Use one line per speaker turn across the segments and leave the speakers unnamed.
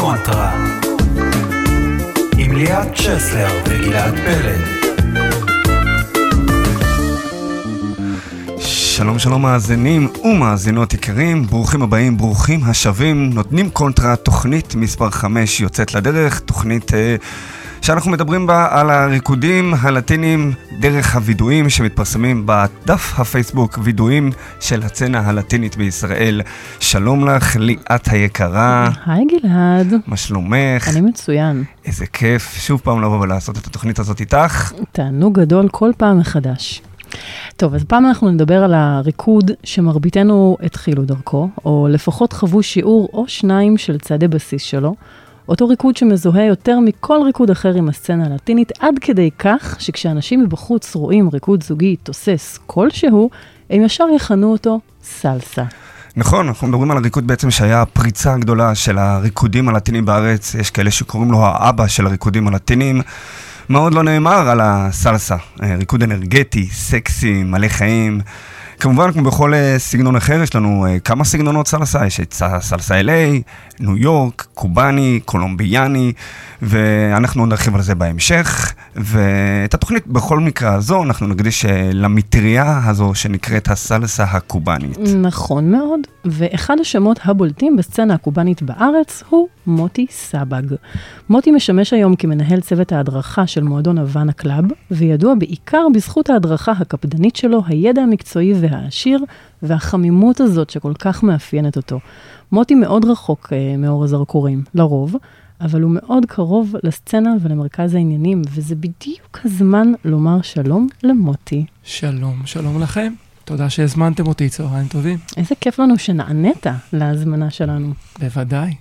קונטרה. עם ליאת צ'סלר וגלעד פלד. שלום שלום מאזינים ומאזינות יקרים, ברוכים הבאים, ברוכים השבים, נותנים קונטרה, תוכנית מספר 5 יוצאת לדרך, תוכנית אה, שאנחנו מדברים בה על הריקודים הלטינים דרך הווידואים שמתפרסמים בדף הפייסבוק, וידואים של הצצנה הלטינית בישראל. שלום לך, ליאת היקרה.
היי גלעד.
מה שלומך?
אני מצוין.
איזה כיף, שוב פעם לבוא ולעשות את התוכנית הזאת איתך.
תענוג גדול כל פעם מחדש. טוב, אז פעם אנחנו נדבר על הריקוד שמרביתנו התחילו דרכו, או לפחות חוו שיעור או שניים של צעדי בסיס שלו. אותו ריקוד שמזוהה יותר מכל ריקוד אחר עם הסצנה הלטינית, עד כדי כך שכשאנשים מבחוץ רואים ריקוד זוגי תוסס כלשהו, הם ישר יכנו אותו סלסה.
נכון, אנחנו מדברים על הריקוד בעצם שהיה הפריצה הגדולה של הריקודים הלטינים בארץ, יש כאלה שקוראים לו האבא של הריקודים הלטינים. מאוד לא נאמר על הסלסה, אה, ריקוד אנרגטי, סקסי, מלא חיים. כמובן, כמו בכל אה, סגנון אחר, יש לנו אה, כמה סגנונות סלסה, יש את סלסה LA, ניו יורק, קובאני, קולומביאני, ואנחנו נרחיב על זה בהמשך. ואת התוכנית בכל מקרה הזו, אנחנו נקדיש אה, למטריה הזו שנקראת הסלסה הקובאנית.
נכון מאוד, ואחד השמות הבולטים בסצנה הקובאנית בארץ הוא מוטי סבג. מוטי משמש היום כמנהל צוות ההדרכה של מועדון הוואנה קלאב, וידוע בעיקר בזכות ההדרכה הקפדנית שלו, הידע המקצועי והעשיר, והחמימות הזאת שכל כך מאפיינת אותו. מוטי מאוד רחוק uh, מאור הזרקורים, לרוב, אבל הוא מאוד קרוב לסצנה ולמרכז העניינים, וזה בדיוק הזמן לומר שלום למוטי.
שלום, שלום לכם. תודה שהזמנתם אותי, צהריים טובים.
איזה כיף לנו שנענית להזמנה שלנו.
בוודאי.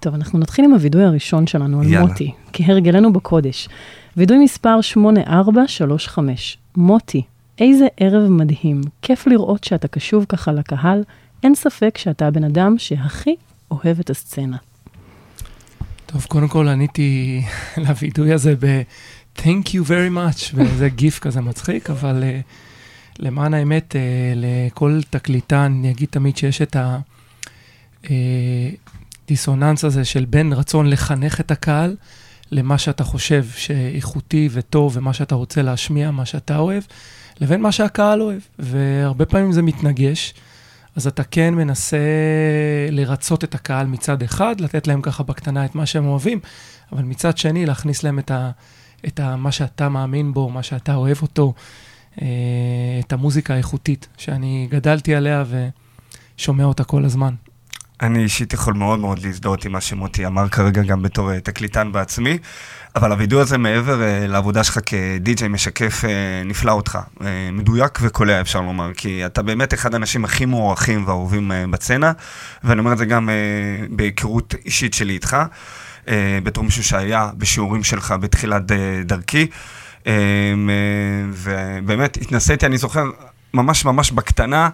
טוב, אנחנו נתחיל עם הווידוי הראשון שלנו על
יאללה.
מוטי, כהרגלנו בקודש. וידוי מספר 8435, מוטי, איזה ערב מדהים. כיף לראות שאתה קשוב ככה לקהל. אין ספק שאתה הבן אדם שהכי אוהב את הסצנה.
טוב, קודם כל עניתי לווידוי הזה ב-Thank you very much, וזה גיף כזה מצחיק, אבל uh, למען האמת, uh, לכל תקליטן, אני אגיד תמיד שיש את הדיסוננס הזה של בין רצון לחנך את הקהל, למה שאתה חושב שאיכותי וטוב, ומה שאתה רוצה להשמיע, מה שאתה אוהב, לבין מה שהקהל אוהב. והרבה פעמים זה מתנגש. אז אתה כן מנסה לרצות את הקהל מצד אחד, לתת להם ככה בקטנה את מה שהם אוהבים, אבל מצד שני להכניס להם את, ה, את ה, מה שאתה מאמין בו, מה שאתה אוהב אותו, אה, את המוזיקה האיכותית, שאני גדלתי עליה ושומע אותה כל הזמן.
אני אישית יכול מאוד מאוד להזדהות עם מה שמוטי אמר כרגע גם בתור אה, תקליטן בעצמי, אבל הווידאו הזה מעבר uh, לעבודה שלך כדי-ג'יי משקף uh, נפלא אותך, uh, מדויק וקולע אפשר לומר, כי אתה באמת אחד האנשים הכי מוערכים ואהובים uh, בצנה, ואני אומר את זה גם uh, בהיכרות אישית שלי איתך, uh, בתור מישהו שהיה בשיעורים שלך בתחילת uh, דרכי, uh, uh, ובאמת התנסיתי, אני זוכר, ממש ממש בקטנה,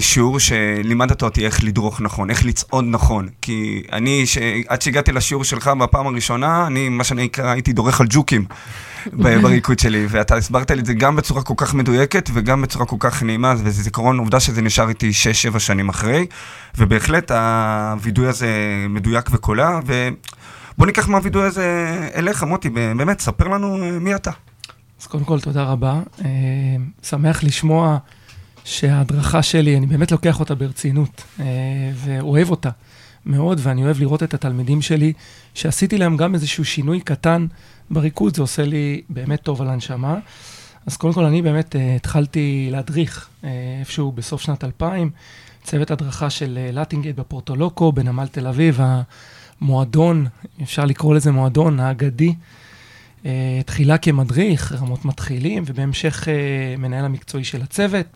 שיעור שלימדת אותי איך לדרוך נכון, איך לצעוד נכון. כי אני, ש... עד שהגעתי לשיעור שלך בפעם הראשונה, אני, מה שאני אקרא, הייתי דורך על ג'וקים בריקוד שלי, ואתה הסברת לי את זה גם בצורה כל כך מדויקת וגם בצורה כל כך נעימה, וזה זיכרון, עובדה שזה נשאר איתי 6-7 שנים אחרי, ובהחלט הווידוי הזה מדויק וקולע, ובוא ניקח מהווידוי הזה אליך, מוטי, באמת, ספר לנו אה, מי אתה.
אז קודם כל, תודה רבה. אה, שמח לשמוע שההדרכה שלי, אני באמת לוקח אותה ברצינות, אה, ואוהב אותה מאוד, ואני אוהב לראות את התלמידים שלי, שעשיתי להם גם איזשהו שינוי קטן בריקוד, זה עושה לי באמת טוב על הנשמה. אז קודם כל, אני באמת אה, התחלתי להדריך אה, איפשהו בסוף שנת 2000, צוות הדרכה של אה, לטינגייט בפורטולוקו, בנמל תל אביב, המועדון, אפשר לקרוא לזה מועדון, האגדי. תחילה כמדריך, רמות מתחילים, ובהמשך מנהל המקצועי של הצוות.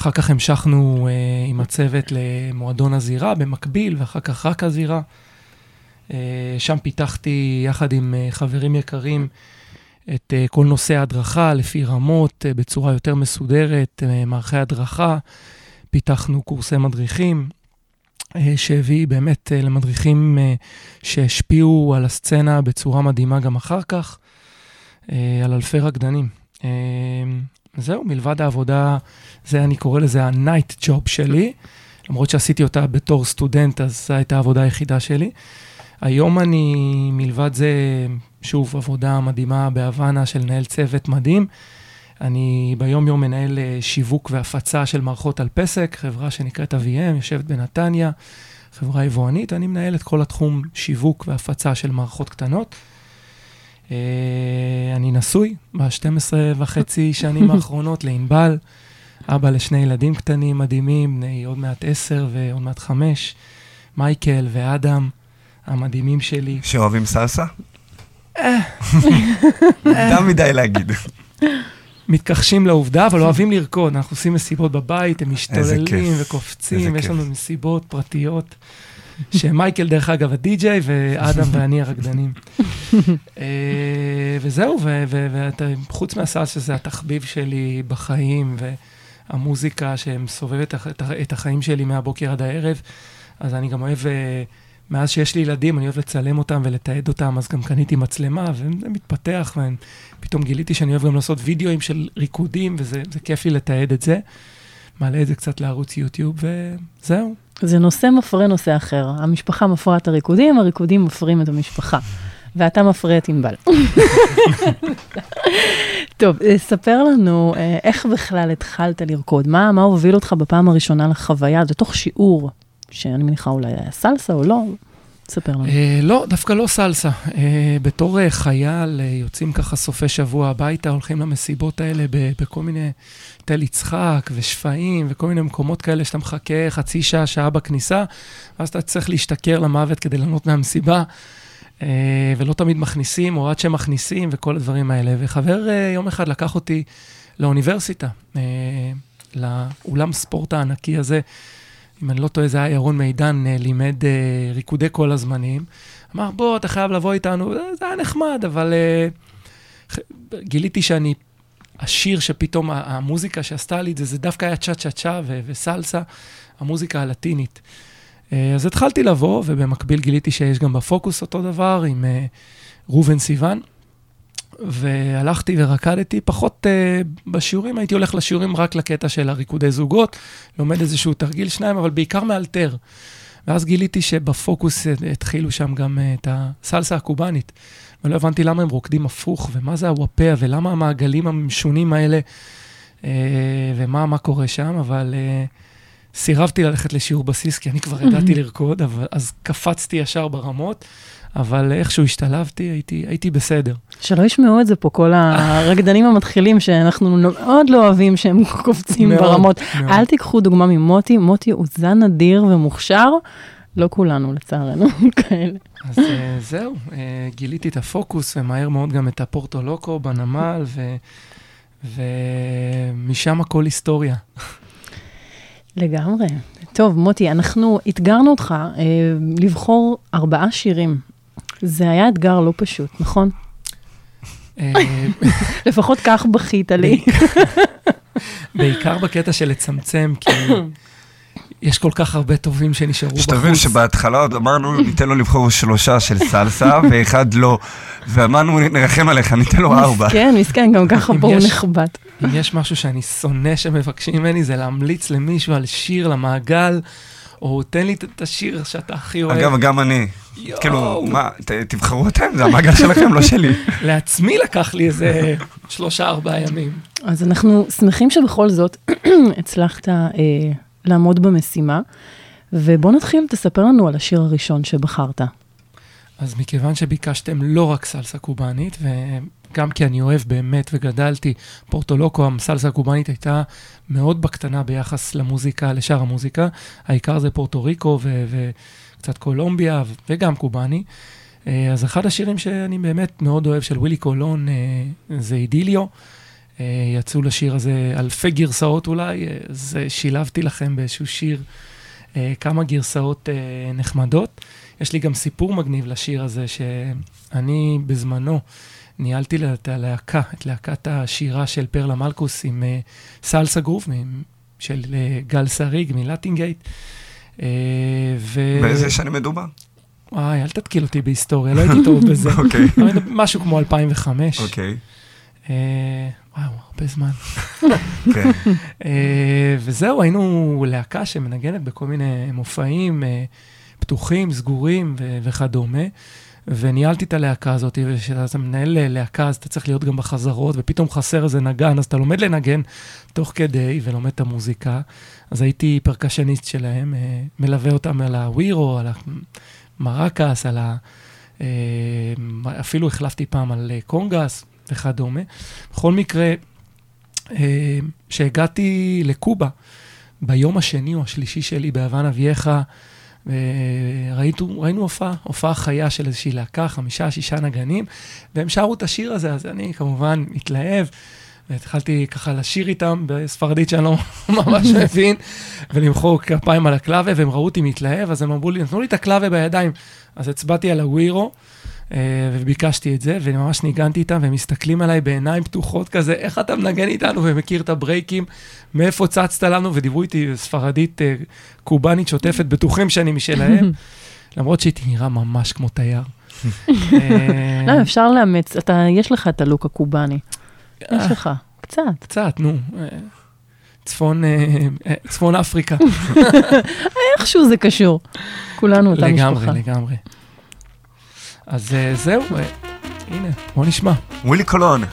אחר כך המשכנו uh, עם הצוות למועדון הזירה במקביל, ואחר כך רק הזירה. Uh, שם פיתחתי יחד עם uh, חברים יקרים את uh, כל נושא ההדרכה לפי רמות, uh, בצורה יותר מסודרת, uh, מערכי הדרכה. פיתחנו קורסי מדריכים, uh, שהביא באמת uh, למדריכים uh, שהשפיעו על הסצנה בצורה מדהימה גם אחר כך, uh, על אלפי רקדנים. זהו, מלבד העבודה, זה אני קורא לזה ה-night job שלי, למרות שעשיתי אותה בתור סטודנט, אז זו הייתה העבודה היחידה שלי. היום אני, מלבד זה, שוב, עבודה מדהימה בהוואנה של לנהל צוות מדהים. אני ביום-יום מנהל אה, שיווק והפצה של מערכות על פסק, חברה שנקראת אביהם, יושבת בנתניה, חברה יבואנית. אני מנהל את כל התחום שיווק והפצה של מערכות קטנות. אה, אני נשוי ב-12 וחצי שנים האחרונות לענבל, אבא לשני ילדים קטנים מדהימים, בני עוד מעט עשר ועוד מעט חמש, מייקל ואדם המדהימים שלי.
שאוהבים סלסה? מוקדם מדי להגיד.
מתכחשים לעובדה, אבל אוהבים לרקוד. אנחנו עושים מסיבות בבית, הם משתוללים וקופצים, יש לנו מסיבות פרטיות. שמייקל, דרך אגב, הדי-ג'יי, ואדם ואני הרקדנים. אה, וזהו, וחוץ מהסלסה זה התחביב שלי בחיים, והמוזיקה שמסובבת את החיים שלי מהבוקר עד הערב. אז אני גם אוהב, אה, מאז שיש לי ילדים, אני אוהב לצלם אותם ולתעד אותם, אז גם קניתי מצלמה, וזה מתפתח, ופתאום גיליתי שאני אוהב גם לעשות וידאוים של ריקודים, וזה כיף לי לתעד את זה. מעלה את זה קצת לערוץ יוטיוב, וזהו.
זה נושא מפרה נושא אחר. המשפחה מפרה את הריקודים, הריקודים מפרים את המשפחה. ואתה מפרה את ענבל. טוב, אה, ספר לנו אה, איך בכלל התחלת לרקוד. מה, מה הוביל אותך בפעם הראשונה לחוויה הזו, תוך שיעור, שאני מניחה אולי היה סלסה או לא? תספר לנו.
אה, לא, דווקא לא סלסה. אה, בתור אה, חייל, אה, יוצאים ככה סופי שבוע הביתה, הולכים למסיבות האלה ב- בכל מיני, תל יצחק ושפיים וכל מיני מקומות כאלה שאתה מחכה חצי שעה, שעה בכניסה, ואז אתה צריך להשתכר למוות כדי לענות מהמסיבה. אה, ולא תמיד מכניסים, או עד שמכניסים, וכל הדברים האלה. וחבר אה, יום אחד לקח אותי לאוניברסיטה, אה, לאולם ספורט הענקי הזה, אם אני לא טועה, זה היה ירון מידן, אה, לימד אה, ריקודי כל הזמנים. אמר, בוא, אתה חייב לבוא איתנו, זה היה נחמד, אבל אה, גיליתי שאני, השיר שפתאום, המוזיקה שעשתה לי את זה, זה דווקא היה צ'ה צ'ה צ'ה וסלסה, המוזיקה הלטינית. אה, אז התחלתי לבוא, ובמקביל גיליתי שיש גם בפוקוס אותו דבר עם אה, ראובן סיוון. והלכתי ורקדתי, פחות uh, בשיעורים, הייתי הולך לשיעורים רק לקטע של הריקודי זוגות, לומד איזשהו תרגיל שניים, אבל בעיקר מאלתר. ואז גיליתי שבפוקוס התחילו שם גם uh, את הסלסה הקובאנית. ולא הבנתי למה הם רוקדים הפוך, ומה זה הוואפיה, ולמה המעגלים המשונים האלה, uh, ומה קורה שם, אבל uh, סירבתי ללכת לשיעור בסיס, כי אני כבר ידעתי לרקוד, אבל, אז קפצתי ישר ברמות. אבל איכשהו השתלבתי, הייתי, הייתי בסדר.
שלא ישמעו את זה פה, כל הרקדנים המתחילים שאנחנו מאוד לא אוהבים שהם קופצים מאוד, ברמות. מאוד. אל תיקחו דוגמה ממוטי, מוטי הוא זן אדיר ומוכשר, לא כולנו לצערנו כאלה.
אז אה, זהו, אה, גיליתי את הפוקוס ומהר מאוד גם את הפורטו לוקו בנמל, ו, ומשם הכל היסטוריה.
לגמרי. טוב, מוטי, אנחנו אתגרנו אותך אה, לבחור ארבעה שירים זה היה אתגר לא פשוט, נכון? אה, לפחות כך בכית לי.
בעיקר בקטע של לצמצם, כי יש כל כך הרבה טובים שנשארו בחוץ.
שתבין שבהתחלה עוד אמרנו, ניתן לו לבחור שלושה של סלסה, ואחד לא. ואמרנו, נרחם עליך, ניתן לו ארבע.
מסכן, מסכן, גם ככה פה הוא נחבט.
אם יש משהו שאני שונא שמבקשים ממני, זה להמליץ למישהו על שיר למעגל. או תן לי את השיר שאתה הכי אוהב.
אגב, גם אני. כאילו, מה, תבחרו אתם, זה המעגל שלכם, לא שלי.
לעצמי לקח לי איזה שלושה, ארבעה ימים.
אז אנחנו שמחים שבכל זאת הצלחת אה, לעמוד במשימה, ובוא נתחיל, תספר לנו על השיר הראשון שבחרת.
אז מכיוון שביקשתם לא רק סלסה קובאנית, גם כי אני אוהב באמת וגדלתי, פורטולוקו, הסלסה הקובאנית הייתה מאוד בקטנה ביחס למוזיקה, לשאר המוזיקה. העיקר זה פורטו ריקו וקצת קולומביה וגם קובאני. אה, אז אחד השירים שאני באמת מאוד אוהב של ווילי קולון אה, זה אידיליו. אה, יצאו לשיר הזה אלפי גרסאות אולי, אז שילבתי לכם באיזשהו שיר כמה גרסאות נחמדות. יש לי גם סיפור מגניב לשיר הזה, שאני בזמנו, ניהלתי את הלהקה, את להקת השירה של פרלה מלכוס עם uh, סלסה גרוב של uh, גל סריג מלטינגייט.
Uh, ו... באיזה שנים מדובר?
וואי, אל תתקיל אותי בהיסטוריה, לא הייתי טוב בזה. אוקיי. משהו כמו 2005.
אוקיי.
וואו, הרבה זמן. כן. וזהו, היינו להקה שמנגנת בכל מיני מופעים. פתוחים, סגורים וכדומה. וניהלתי את הלהקה הזאת, וכשאתה מנהל להקה, אז אתה צריך להיות גם בחזרות, ופתאום חסר איזה נגן, אז אתה לומד לנגן תוך כדי, ולומד את המוזיקה. אז הייתי פרקשניסט שלהם, אה, מלווה אותם על הווירו, על המרקס, על ה... אה, אפילו החלפתי פעם על קונגס וכדומה. בכל מקרה, כשהגעתי לקובה, ביום השני או השלישי שלי בהוואנה וייחה, ראינו הופעה, הופעה חיה של איזושהי להקה, חמישה, שישה נגנים, והם שרו את השיר הזה, אז אני כמובן מתלהב, והתחלתי ככה לשיר איתם בספרדית שאני לא ממש מבין, ולמחוא כפיים על הקלאבה, והם ראו אותי מתלהב, אז הם אמרו לי, נתנו לי את הקלאבה בידיים, אז הצבעתי על הווירו. אה, וביקשתי את זה, וממש ניגנתי איתם, והם מסתכלים עליי בעיניים פתוחות כזה, איך אתה מנגן איתנו ומכיר את הברייקים, מאיפה צצת לנו, ודיברו איתי ספרדית אה, קובאנית שוטפת, בטוחים שאני משלהם, למרות שהייתי נראה ממש כמו תייר.
אה, לא, אפשר לאמץ, אתה, יש לך את הלוק הקובאני. יש לך, קצת.
קצת, נו. צפון, צפון אפריקה.
איכשהו זה קשור. כולנו אותה משפחה.
לגמרי, לגמרי. אז זהו, הנה, בוא נשמע.
ווילי קולון.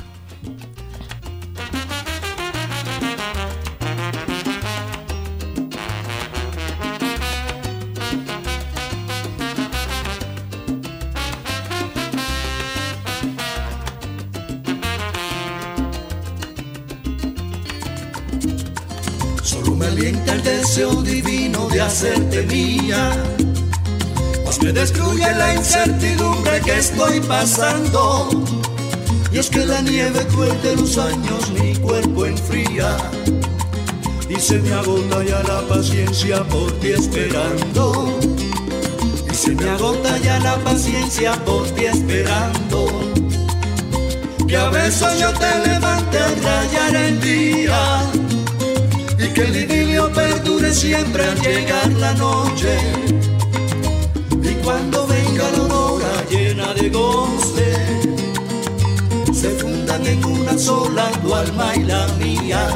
Solo me alienta el deseo divino de hacerte mía Me destruye la incertidumbre que estoy pasando. Y es que la nieve cruel los años mi cuerpo enfría. Y se me agota ya la paciencia por ti esperando. Y se me agota ya la paciencia por ti esperando. Que a veces yo te levante a rayar el día. Y que el idilio perdure siempre al llegar la noche cuando venga la aurora llena de goce, se fundan en una sola tu alma y la mía.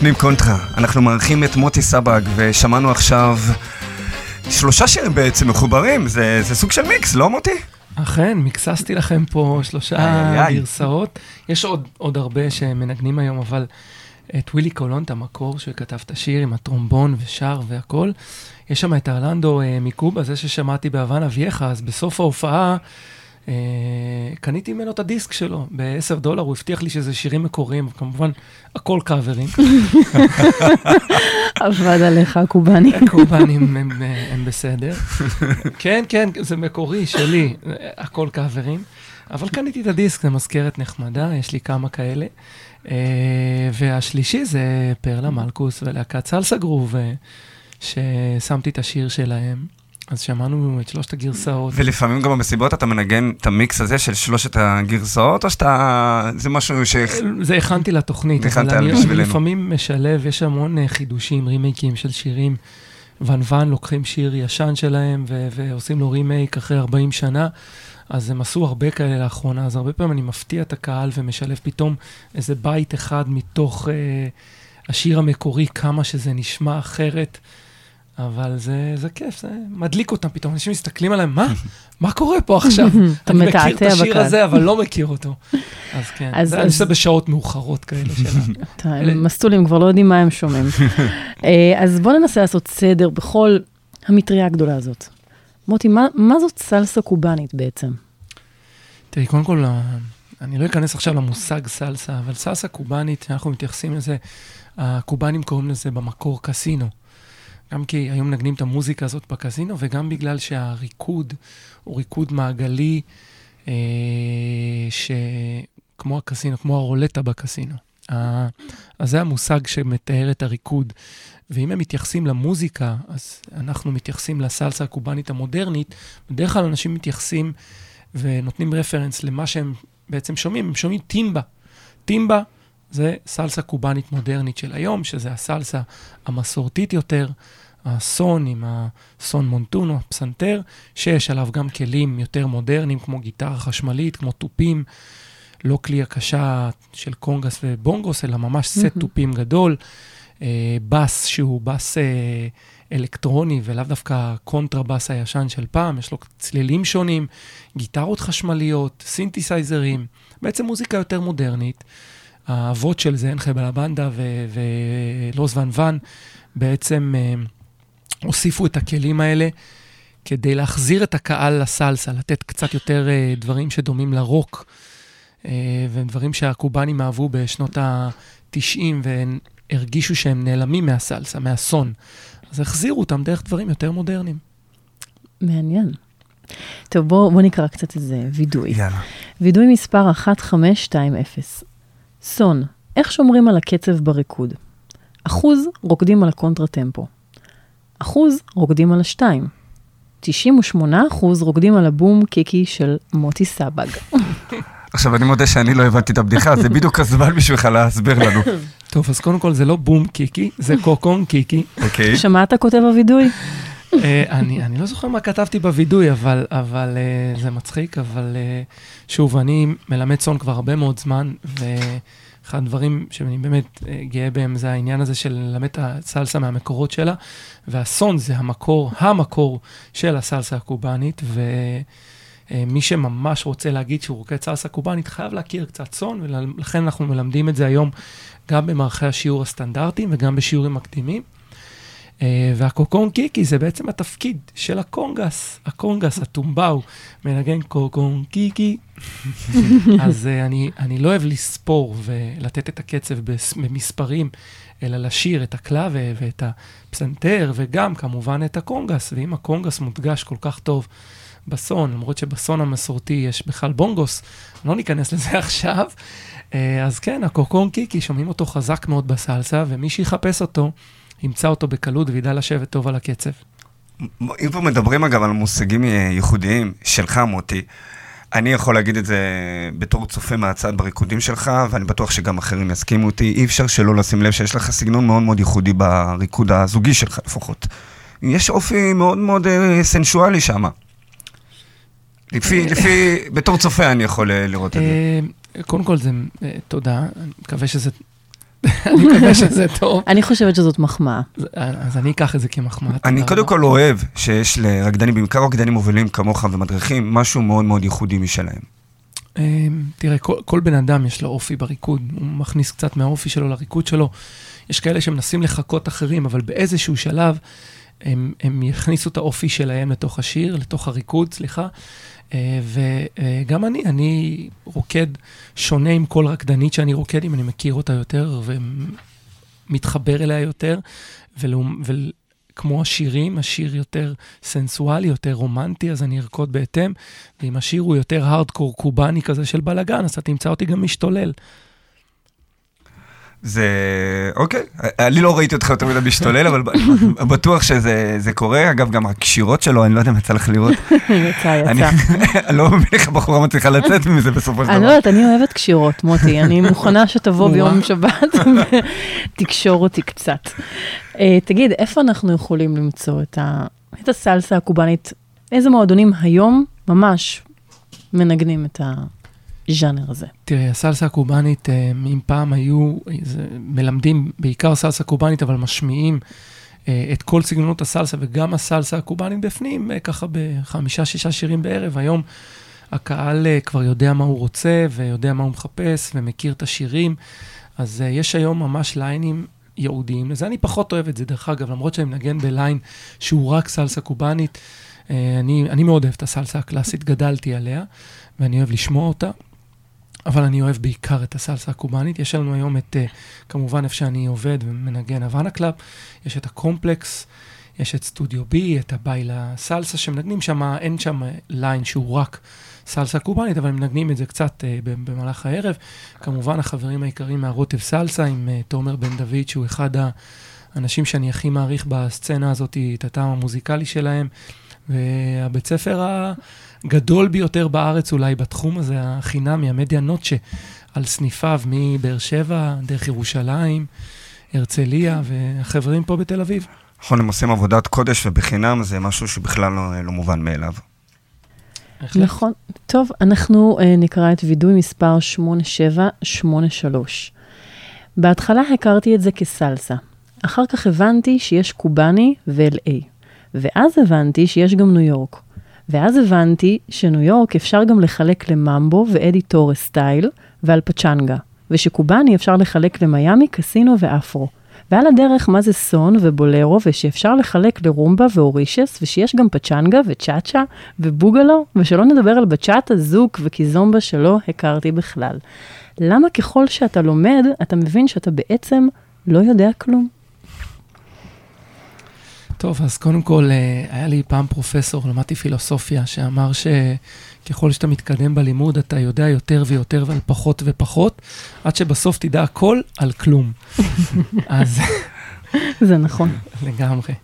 נותנים קונטרה. אנחנו מארחים את מוטי סבג, ושמענו עכשיו שלושה שירים בעצם מחוברים, זה, זה סוג של מיקס, לא מוטי?
אכן, מיקססתי לכם פה שלושה. גרסאות. יש עוד, עוד הרבה שמנגנים היום, אבל את ווילי קולון, את המקור שכתב את השיר עם הטרומבון ושר והכל. יש שם את ארלנדו אה, מקובה, זה ששמעתי בהוואנה וייחה, אז בסוף ההופעה אה, קניתי ממנו את הדיסק שלו ב-10 דולר, הוא הבטיח לי שזה שירים מקוריים, כמובן, הכל קאברים.
עבד עליך הקובאני.
הקורבנים הם, אה, הם בסדר. כן, כן, זה מקורי, שלי, הכל קאברים. אבל קניתי את הדיסק, זה מזכרת נחמדה, יש לי כמה כאלה. אה, והשלישי זה פרלה מלכוס ולהקת סלסה גרוב, אה, ששמתי את השיר שלהם. אז שמענו את שלושת הגרסאות.
ולפעמים גם במסיבות אתה מנגן את המיקס הזה של שלושת הגרסאות, או שאתה... זה משהו ש...
זה הכנתי לתוכנית,
הכנת בשבילנו.
לפעמים משלב, יש המון אה, חידושים, רימייקים של שירים. ון ון לוקחים שיר ישן שלהם ו- ועושים לו רימייק אחרי 40 שנה, אז הם עשו הרבה כאלה לאחרונה, אז הרבה פעמים אני מפתיע את הקהל ומשלב פתאום איזה בית אחד מתוך אה, השיר המקורי, כמה שזה נשמע אחרת. אבל זה, זה כיף, זה מדליק אותם פתאום. אנשים מסתכלים עליהם, מה? מה קורה פה עכשיו? אני מכיר את השיר
בקהל.
הזה, אבל לא מכיר אותו. אז כן,
אז-
זה אני
אז-
עושה בשעות מאוחרות כאלה של ה...
אתה- הם מסטולים, כבר לא יודעים מה הם שומעים. אה, אז בואו ננסה לעשות סדר בכל המטריה הגדולה הזאת. מוטי, מה, מה זאת סלסה קובאנית בעצם?
תראי, קודם כל, ה- אני לא אכנס עכשיו למושג סלסה, אבל סלסה קובאנית, אנחנו מתייחסים לזה, הקובאנים קוראים לזה במקור קסינו. גם כי היום מנגנים את המוזיקה הזאת בקזינו, וגם בגלל שהריקוד הוא ריקוד מעגלי, אה, שכמו הקזינו, כמו הרולטה בקזינו. אה, אז זה המושג שמתאר את הריקוד. ואם הם מתייחסים למוזיקה, אז אנחנו מתייחסים לסלסה הקובאנית המודרנית. בדרך כלל אנשים מתייחסים ונותנים רפרנס למה שהם בעצם שומעים. הם שומעים טימבה. טימבה זה סלסה קובאנית מודרנית של היום, שזה הסלסה המסורתית יותר, הסון עם הסון מונטונו, הפסנתר, שיש עליו גם כלים יותר מודרניים, כמו גיטרה חשמלית, כמו תופים, לא כלי הקשה של קונגס ובונגוס, אלא ממש סט. תופים גדול, אה, בס שהוא בס אה, אלקטרוני, ולאו דווקא הקונטרבס הישן של פעם, יש לו צלילים שונים, גיטרות חשמליות, סינתסייזרים, בעצם מוזיקה יותר מודרנית. האבות של זה, NG La Banda ולוס ון ון, בעצם אה, הוסיפו את הכלים האלה כדי להחזיר את הקהל לסלסה, לתת קצת יותר אה, דברים שדומים לרוק, אה, ודברים שהקובנים אהבו בשנות ה-90, והם הרגישו שהם נעלמים מהסלסה, מהסון. אז החזירו אותם דרך דברים יותר מודרניים.
מעניין. טוב, בואו בוא נקרא קצת איזה וידוי.
יאללה.
וידוי מספר 1520. סון, איך שומרים על הקצב בריקוד? אחוז רוקדים על הקונטרטמפו. אחוז רוקדים על השתיים. 98 אחוז רוקדים על הבום קיקי של מוטי סבג.
עכשיו, אני מודה שאני לא הבנתי את הבדיחה, זה בדיוק הזמן בשבילך להסביר לנו.
טוב, אז קודם כל זה לא בום קיקי, זה קוקון קיקי.
אוקיי.
שמעת כותב הווידוי?
אה, אני, אני לא זוכר מה כתבתי בווידוי, אבל, אבל uh, זה מצחיק, אבל uh, שוב, אני מלמד צאן כבר הרבה מאוד זמן, ואחד הדברים שאני באמת uh, גאה בהם זה העניין הזה של ללמד את הסלסה מהמקורות שלה, והסון זה המקור, המקור של הסלסה הקובאנית, ומי שממש רוצה להגיד שהוא רוקד סלסה קובאנית, חייב להכיר קצת צאן, ולכן אנחנו מלמדים את זה היום גם במערכי השיעור הסטנדרטיים וגם בשיעורים מקדימים. Uh, והקוקון קיקי זה בעצם התפקיד של הקונגס, הקונגס, הטומבאו, מנגן קוקון קיקי. אז uh, אני, אני לא אוהב לספור ולתת את הקצב במספרים, אלא לשיר את הקלאבה ואת הפסנתר, וגם כמובן את הקונגס. ואם הקונגס מודגש כל כך טוב בסון, למרות שבסון המסורתי יש בכלל בונגוס, לא ניכנס לזה עכשיו. Uh, אז כן, הקוקון קיקי, שומעים אותו חזק מאוד בסלסה, ומי שיחפש אותו, ימצא אותו בקלות וידע לשבת טוב על הקצב.
אם כבר מדברים אגב על מושגים אה, ייחודיים שלך, מוטי, אני יכול להגיד את זה בתור צופה מהצד בריקודים שלך, ואני בטוח שגם אחרים יסכימו אותי, אי אפשר שלא לשים לב שיש לך סגנון מאוד מאוד ייחודי בריקוד הזוגי שלך לפחות. יש אופי מאוד מאוד אה, סנשואלי שם. לפי, לפי, בתור צופה אני יכול אה, לראות את זה.
אה, קודם כל, זה, אה, תודה, אני מקווה שזה אני מקווה שזה טוב.
אני חושבת שזאת מחמאה.
אז- אז אני אקח את זה כמחמאה.
אני קודם. כל אוהב שיש לרקדנים, בעיקר רקדנים מובילים כמוך ומדריכים, משהו מאוד מאוד ייחודי משלהם.
אה, תראה, כל, כל בן אדם יש לו אופי בריקוד, הוא מכניס קצת מהאופי שלו לריקוד שלו. יש כאלה שמנסים לחקות אחרים, אבל באיזשהו שלב הם, הם יכניסו את האופי שלהם לתוך השיר, לתוך הריקוד, סליחה. אה, וגם אני, אני רוקד שונה עם כל רקדנית שאני רוקד עם, אני מכיר אותה יותר ומתחבר אליה יותר, ולעומת... ול... כמו השירים, השיר יותר סנסואלי, יותר רומנטי, אז אני ארקוד בהתאם, ואם השיר הוא יותר הארדקור קובאני כזה של בלאגן, אז אתה תמצא אותי גם משתולל.
זה, אוקיי, אני לא ראיתי אותך יותר מדי משתולל, אבל בטוח שזה זה קורה. אגב, גם הקשירות שלו, אני לא יודע אם יצא לך לראות.
יצא, יצא.
אני לא מבין איך הבחורה מצליחה לצאת מזה בסופו של
אני לא
דבר.
יודעת, אני אוהבת קשירות, מוטי. אני מוכנה שתבוא ביום. שבת ותקשור אותי קצת. אה, תגיד, איפה אנחנו יכולים למצוא את ה- הסלסה הקובאנית? איזה מועדונים היום ממש מנגנים את הז'אנר הזה?
תראה, הסלסה הקובאנית, אה, אם פעם היו, מלמדים בעיקר סלסה קובאנית, אבל משמיעים אה, את כל סגנונות הסלסה, וגם הסלסה הקובאנית בפנים, אה, ככה בחמישה, שישה שירים בערב. היום הקהל כבר יודע מה הוא רוצה, ויודע מה הוא מחפש, ומכיר את השירים. אז יש היום ממש ליינים ייעודיים לזה. אני פחות אוהב את זה, דרך אגב, למרות שאני מנגן בליין שהוא רק סלסה קובאנית. אני, אני מאוד אוהב את הסלסה הקלאסית, גדלתי עליה, ואני אוהב לשמוע אותה. אבל אני אוהב בעיקר את הסלסה הקובאנית. יש לנו היום את, uh, כמובן, איפה שאני עובד ומנגן הוואנה קלאב, יש את הקומפלקס, יש את סטודיו בי, את הביילה סלסה, שמנגנים שם, אין שם ליין שהוא רק סלסה קובאנית, אבל הם מנגנים את זה קצת uh, במהלך הערב. כמובן, החברים היקרים מהרוטב סלסה, עם uh, תומר בן דוד, שהוא אחד האנשים שאני הכי מעריך בסצנה הזאת, את הטעם המוזיקלי שלהם. והבית ספר הגדול ביותר בארץ אולי בתחום הזה, החינמי, המדיה נוצ'ה, על סניפיו מבאר שבע, דרך ירושלים, הרצליה, והחברים פה בתל אביב.
נכון, הם עושים עבודת קודש ובחינם, זה משהו שבכלל לא לא מובן מאליו.
נכון. טוב, אנחנו uh, נקרא את וידוי מספר 8783. בהתחלה הכרתי את זה כסלסה. אחר כך הבנתי שיש קובאני ו-LA. ואז הבנתי שיש גם ניו יורק. ואז הבנתי שניו יורק אפשר גם לחלק לממבו ואדי טורס style ועל פצ'נגה. ושקובאני אפשר לחלק למיאמי, קסינו ואפרו. ועל הדרך מה זה סון ובולרו, ושאפשר לחלק לרומבה ואורישס, ושיש גם פצ'נגה וצ'אצ'ה ובוגלו, ושלא נדבר על בצ'אטה, זוק וקיזומבה שלא הכרתי בכלל. למה ככל שאתה לומד, אתה מבין שאתה בעצם לא יודע כלום?
טוב, אז קודם כל, אה, היה לי פעם פרופסור, למדתי פילוסופיה, שאמר שככל שאתה מתקדם בלימוד, אתה יודע יותר ויותר ועל פחות ופחות, עד שבסוף תדע הכל על כלום. אז
זה נכון.
לגמרי.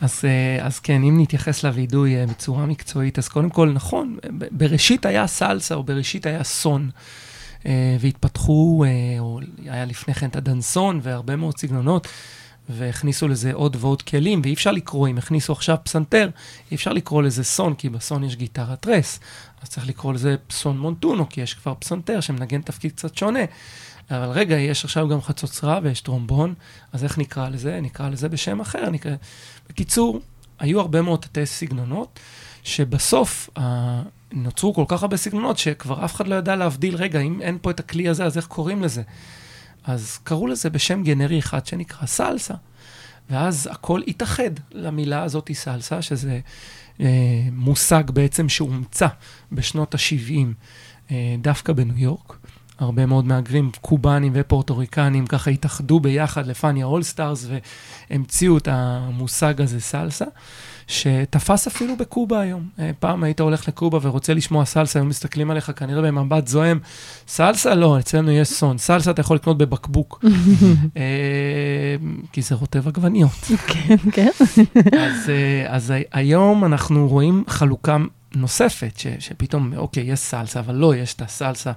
אז, אה, אז כן, אם נתייחס לווידוי אה, בצורה מקצועית, אז קודם כל, נכון, בראשית היה סלסה, או בראשית היה סון, והתפתחו, או היה לפני כן את הדנסון והרבה מאוד סגנונות, והכניסו לזה עוד ועוד כלים, ואי אפשר לקרוא, אם הכניסו עכשיו פסנתר, אי אפשר לקרוא לזה סון, כי בסון יש גיטרת רס. אז צריך לקרוא לזה פסון מונטונו, כי יש כבר פסנתר שמנגן תפקיד קצת שונה. אבל רגע, יש עכשיו גם חצוצרה ויש טרומבון, אז איך נקרא לזה? נקרא לזה בשם אחר. נקרא... בקיצור, היו הרבה מאוד תתי סגנונות, שבסוף אה, נוצרו כל כך הרבה סגנונות, שכבר אף אחד לא ידע להבדיל, רגע, אם אין פה את הכלי הזה, אז איך קוראים לזה? אז קראו לזה בשם גנרי אחד שנקרא סלסה. ואז הכל התאחד למילה הזאת סלסה, שזה אה, מושג בעצם שהומצא בשנות ה-70 אה, דווקא בניו יורק. הרבה מאוד מהגרים קובאנים ופורטוריקנים ככה התאחדו ביחד לפניה אולסטארס והמציאו את המושג הזה סלסה, שתפס אפילו בקובה היום. אה, פעם היית הולך לקובה ורוצה לשמוע סלסה, היו מסתכלים עליך כנראה במבט זועם. סלסה? לא, אצלנו יש סון. סלסה אתה יכול לקנות בבקבוק. אה, כי זה רוטב עגבניות.
כן, כן.
אז, אה, אז היום אנחנו רואים חלוקה נוספת, ש, שפתאום, אוקיי, יש סלסה, אבל לא, יש את הסלסה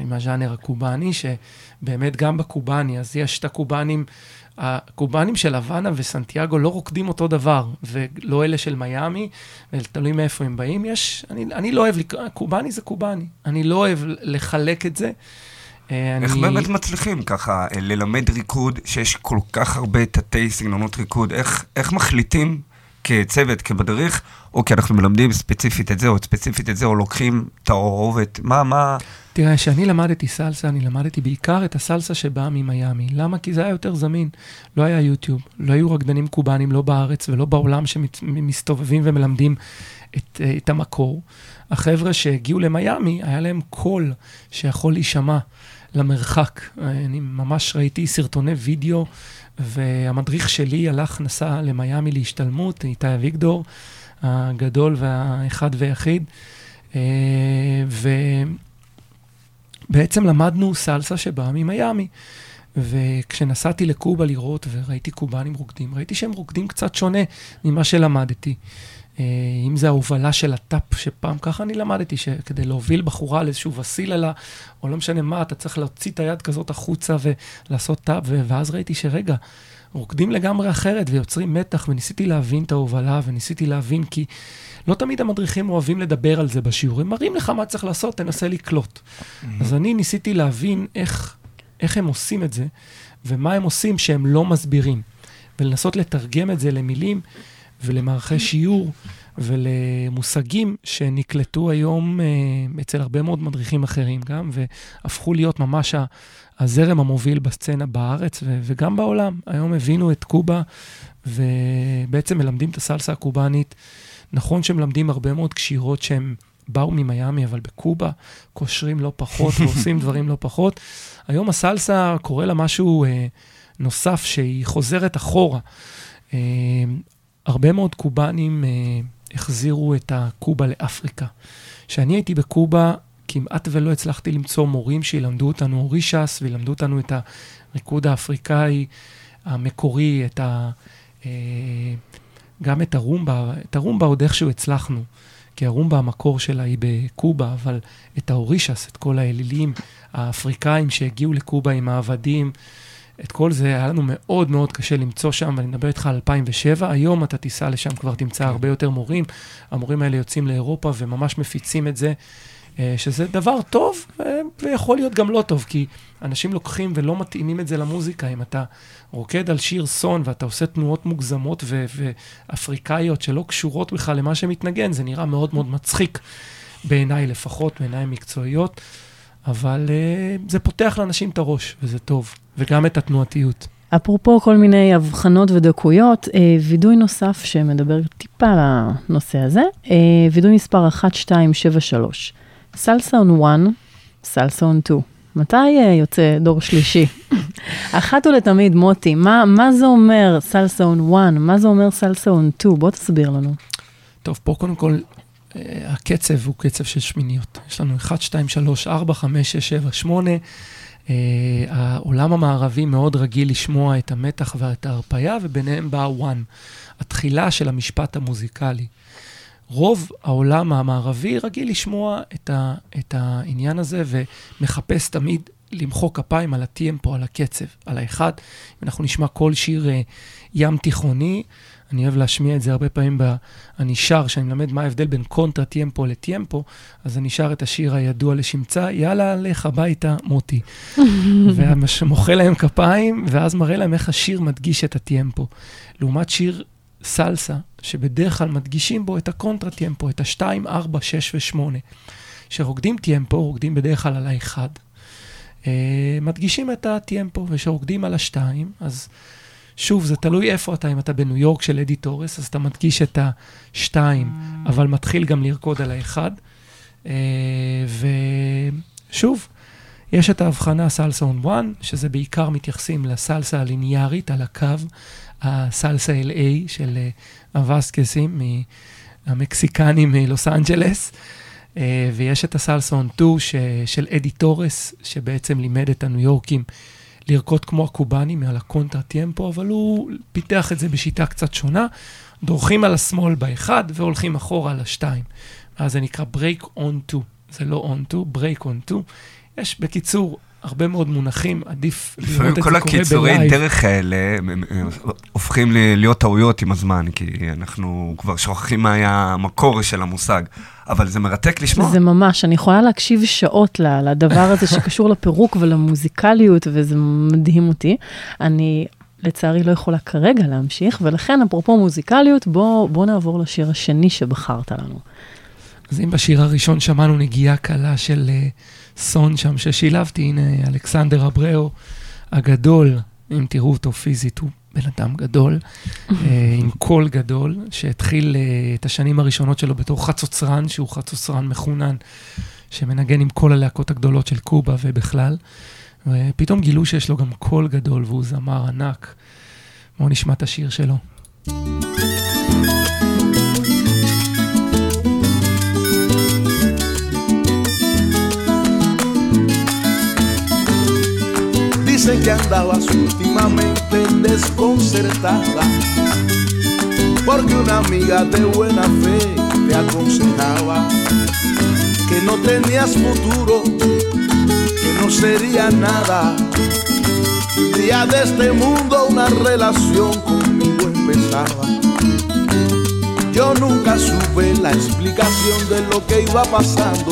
עם הז'אנר הקובאני, שבאמת גם בקובאני, אז יש את הקובאנים, הקובאנים של הוואנה וסנטיאגו לא רוקדים אותו דבר, ולא אלה של מיאמי, תלוי מאיפה הם באים. יש, אני, אני לא אוהב קובאני זה קובאני, אני לא אוהב לחלק את זה. אה,
איך
אני-
באמת מצליחים ככה אה, ללמד ריקוד, שיש כל כך הרבה תתי סגנונות ריקוד? איך, איך מחליטים כצוות, כמדריך, אוקיי, אנחנו מלמדים ספציפית את זה, או ספציפית את זה, או לוקחים תערובת? מה, מה...
תראה, כשאני למדתי סלסה, אני למדתי בעיקר את הסלסה שבאה ממיאמי. למה? כי זה היה יותר זמין. לא היה יוטיוב, לא היו רקדנים קובאנים, לא בארץ ולא בעולם שמסתובבים ומלמדים את, אה, את המקור. החבר'ה שהגיעו למיאמי, היה להם קול שיכול להישמע למרחק. אני ממש ראיתי סרטוני וידאו, והמדריך שלי הלך, נסע למיאמי להשתלמות, איתי אביגדור, הגדול והאחד והיחיד. אה, ו... בעצם למדנו סלסה שבאה ממיאמי. וכשנסעתי לקובה לראות וראיתי קובנים רוקדים, ראיתי שהם רוקדים קצת שונה ממה שלמדתי. אה, אם זה ההובלה של הטאפ, שפעם ככה אני למדתי, שכדי להוביל בחורה על איזשהו וסיללה, או לא משנה מה, אתה צריך להוציא את היד כזאת החוצה ולעשות טאפ, ואז ראיתי שרגע, רוקדים לגמרי אחרת ויוצרים מתח, וניסיתי להבין את ההובלה, וניסיתי להבין כי לא תמיד המדריכים אוהבים לדבר על זה בשיעור, הם מראים לך מה צריך לעשות, תנסה לקלוט. אז אני ניסיתי להבין איך, איך הם עושים את זה, ומה הם עושים שהם לא מסבירים, ולנסות לתרגם את זה למילים ולמערכי שיעור ולמושגים שנקלטו היום אה, אצל הרבה מאוד מדריכים אחרים גם, והפכו להיות ממש הזרם המוביל בסצנה בארץ ו- וגם בעולם. היום הבינו את קובה ובעצם מלמדים את הסלסה הקובאנית. נכון שמלמדים הרבה מאוד קשירות שהם באו ממיאמי, אבל בקובה קושרים לא פחות ועושים דברים לא פחות. היום הסלסה קורה לה משהו אה, נוסף, שהיא חוזרת אחורה. אה, הרבה מאוד קובנים אה, החזירו את הקובה לאפריקה. כשאני הייתי בקובה, כמעט ולא הצלחתי למצוא מורים שילמדו אותנו אורישס וילמדו אותנו את הריקוד האפריקאי המקורי, את ה... אה, גם את הרומבה, את הרומבה עוד איכשהו הצלחנו, כי הרומבה המקור שלה היא בקובה, אבל את האורישס, את כל האלילים האפריקאים שהגיעו לקובה עם העבדים, את כל זה היה לנו מאוד מאוד קשה למצוא שם, ואני מדבר איתך על 2007, היום אתה תיסע לשם, כבר תמצא הרבה יותר מורים. המורים האלה יוצאים לאירופה וממש מפיצים את זה, אה, שזה דבר טוב, אה, ויכול להיות גם לא טוב, כי אנשים לוקחים ולא מתאימים את זה למוזיקה. אם אתה רוקד על שיר סון ואתה עושה תנועות מוגזמות ו- ואפריקאיות שלא קשורות בכלל למה שמתנגן, זה נראה מאוד מאוד מצחיק, בעיניי לפחות, בעיניים מקצועיות, אבל uh, זה פותח לאנשים את הראש, וזה טוב, וגם את התנועתיות.
אפרופו כל מיני הבחנות ודקויות, אה, וידוי נוסף שמדבר טיפה על הנושא הזה, אה, וידוי מספר 1273, סלסה און 1, סלסה און 2. מתי אה, יוצא דור שלישי? אחת ולתמיד, מוטי, מה, מה זה אומר סלסה און 1? מה זה אומר סלסה און 2? בוא תסביר לנו.
טוב, פה קודם כל, אה, הקצב הוא קצב של שמיניות. יש לנו 1, 2, 3, 4, 5, 6, 7, 8. Uh, העולם המערבי מאוד רגיל לשמוע את המתח ואת ההרפאיה, וביניהם בא הוואן, התחילה של המשפט המוזיקלי. רוב העולם המערבי רגיל לשמוע את, ה, את העניין הזה ומחפש תמיד למחוא כפיים על הטיימפו, על הקצב, על האחד. אם אנחנו נשמע כל שיר uh, ים תיכוני, אני אוהב להשמיע את זה הרבה פעמים, ב... אני שר, כשאני מלמד מה ההבדל בין contratiempo ל tiempo, אז אני שר את השיר הידוע לשמצה, יאללה, לך הביתה, מוטי. ומוחא להם כפיים, ואז מראה להם איך השיר מדגיש את ה tiempo. לעומת שיר סלסה, שבדרך כלל מדגישים בו את ה contratiempo, את ה-2, 4, 6 ו-8. כשרוקדים tiempo, רוקדים בדרך כלל על האחד. אה, מדגישים את ה tiempo, וכשרוקדים על השתיים, אז שוב, זה תלוי איפה אתה, אם אתה בניו יורק של אדי טורס, אז אתה מדגיש את השתיים, אבל מתחיל גם לרקוד על האחד. אה, ושוב, יש את ההבחנה סלסה און וואן, שזה בעיקר מתייחסים לסלסה הליניארית על הקו, הסלסה LA של אה, הווסקסים, המקסיקנים מלוס אנג'לס. Uh, ויש את הסלסה on 2 של אדי טורס, שבעצם לימד את הניו יורקים לרקוד כמו הקובנים על ה contratiempo, אבל הוא פיתח את זה בשיטה קצת שונה. דורכים על השמאל באחד והולכים אחורה על השתיים. אז זה נקרא break on 2, זה לא on 2, break on 2. יש, בקיצור, הרבה מאוד מונחים, עדיף
לפעמים
לראות את
כל
זה קורה
הקיצורי
בלייב.
דרך האלה הם- הם- הם הופכים להיות טעויות עם הזמן, כי אנחנו כבר שוכחים מה היה המקור של המושג, אבל זה מרתק לשמוע.
זה ממש, אני יכולה להקשיב שעות ל- לדבר הזה שקשור לפירוק ולמוזיקליות, וזה מדהים אותי. אני לצערי לא יכולה כרגע להמשיך, ולכן אפרופו מוזיקליות, בוא, בוא נעבור לשיר השני שבחרת לנו.
אז אם בשיר הראשון שמענו נגיעה קלה של uh, סון שם ששילבתי, הנה אלכסנדר אבראו הגדול, אם תראו אותו פיזית, הוא בן אדם גדול, uh, עם קול גדול, שהתחיל uh, את השנים הראשונות שלו בתור חצוצרן, שהוא חצוצרן מחונן, שמנגן עם כל הלהקות הגדולות של קובה ובכלל. ופתאום גילו שיש לו גם קול גדול והוא זמר ענק. בואו נשמע את השיר שלו.
Dicen que andabas últimamente desconcertada porque una amiga de buena fe te aconsejaba que no tenías futuro, que no sería nada. Un día de este mundo una relación conmigo empezaba. Yo nunca supe la explicación de lo que iba pasando.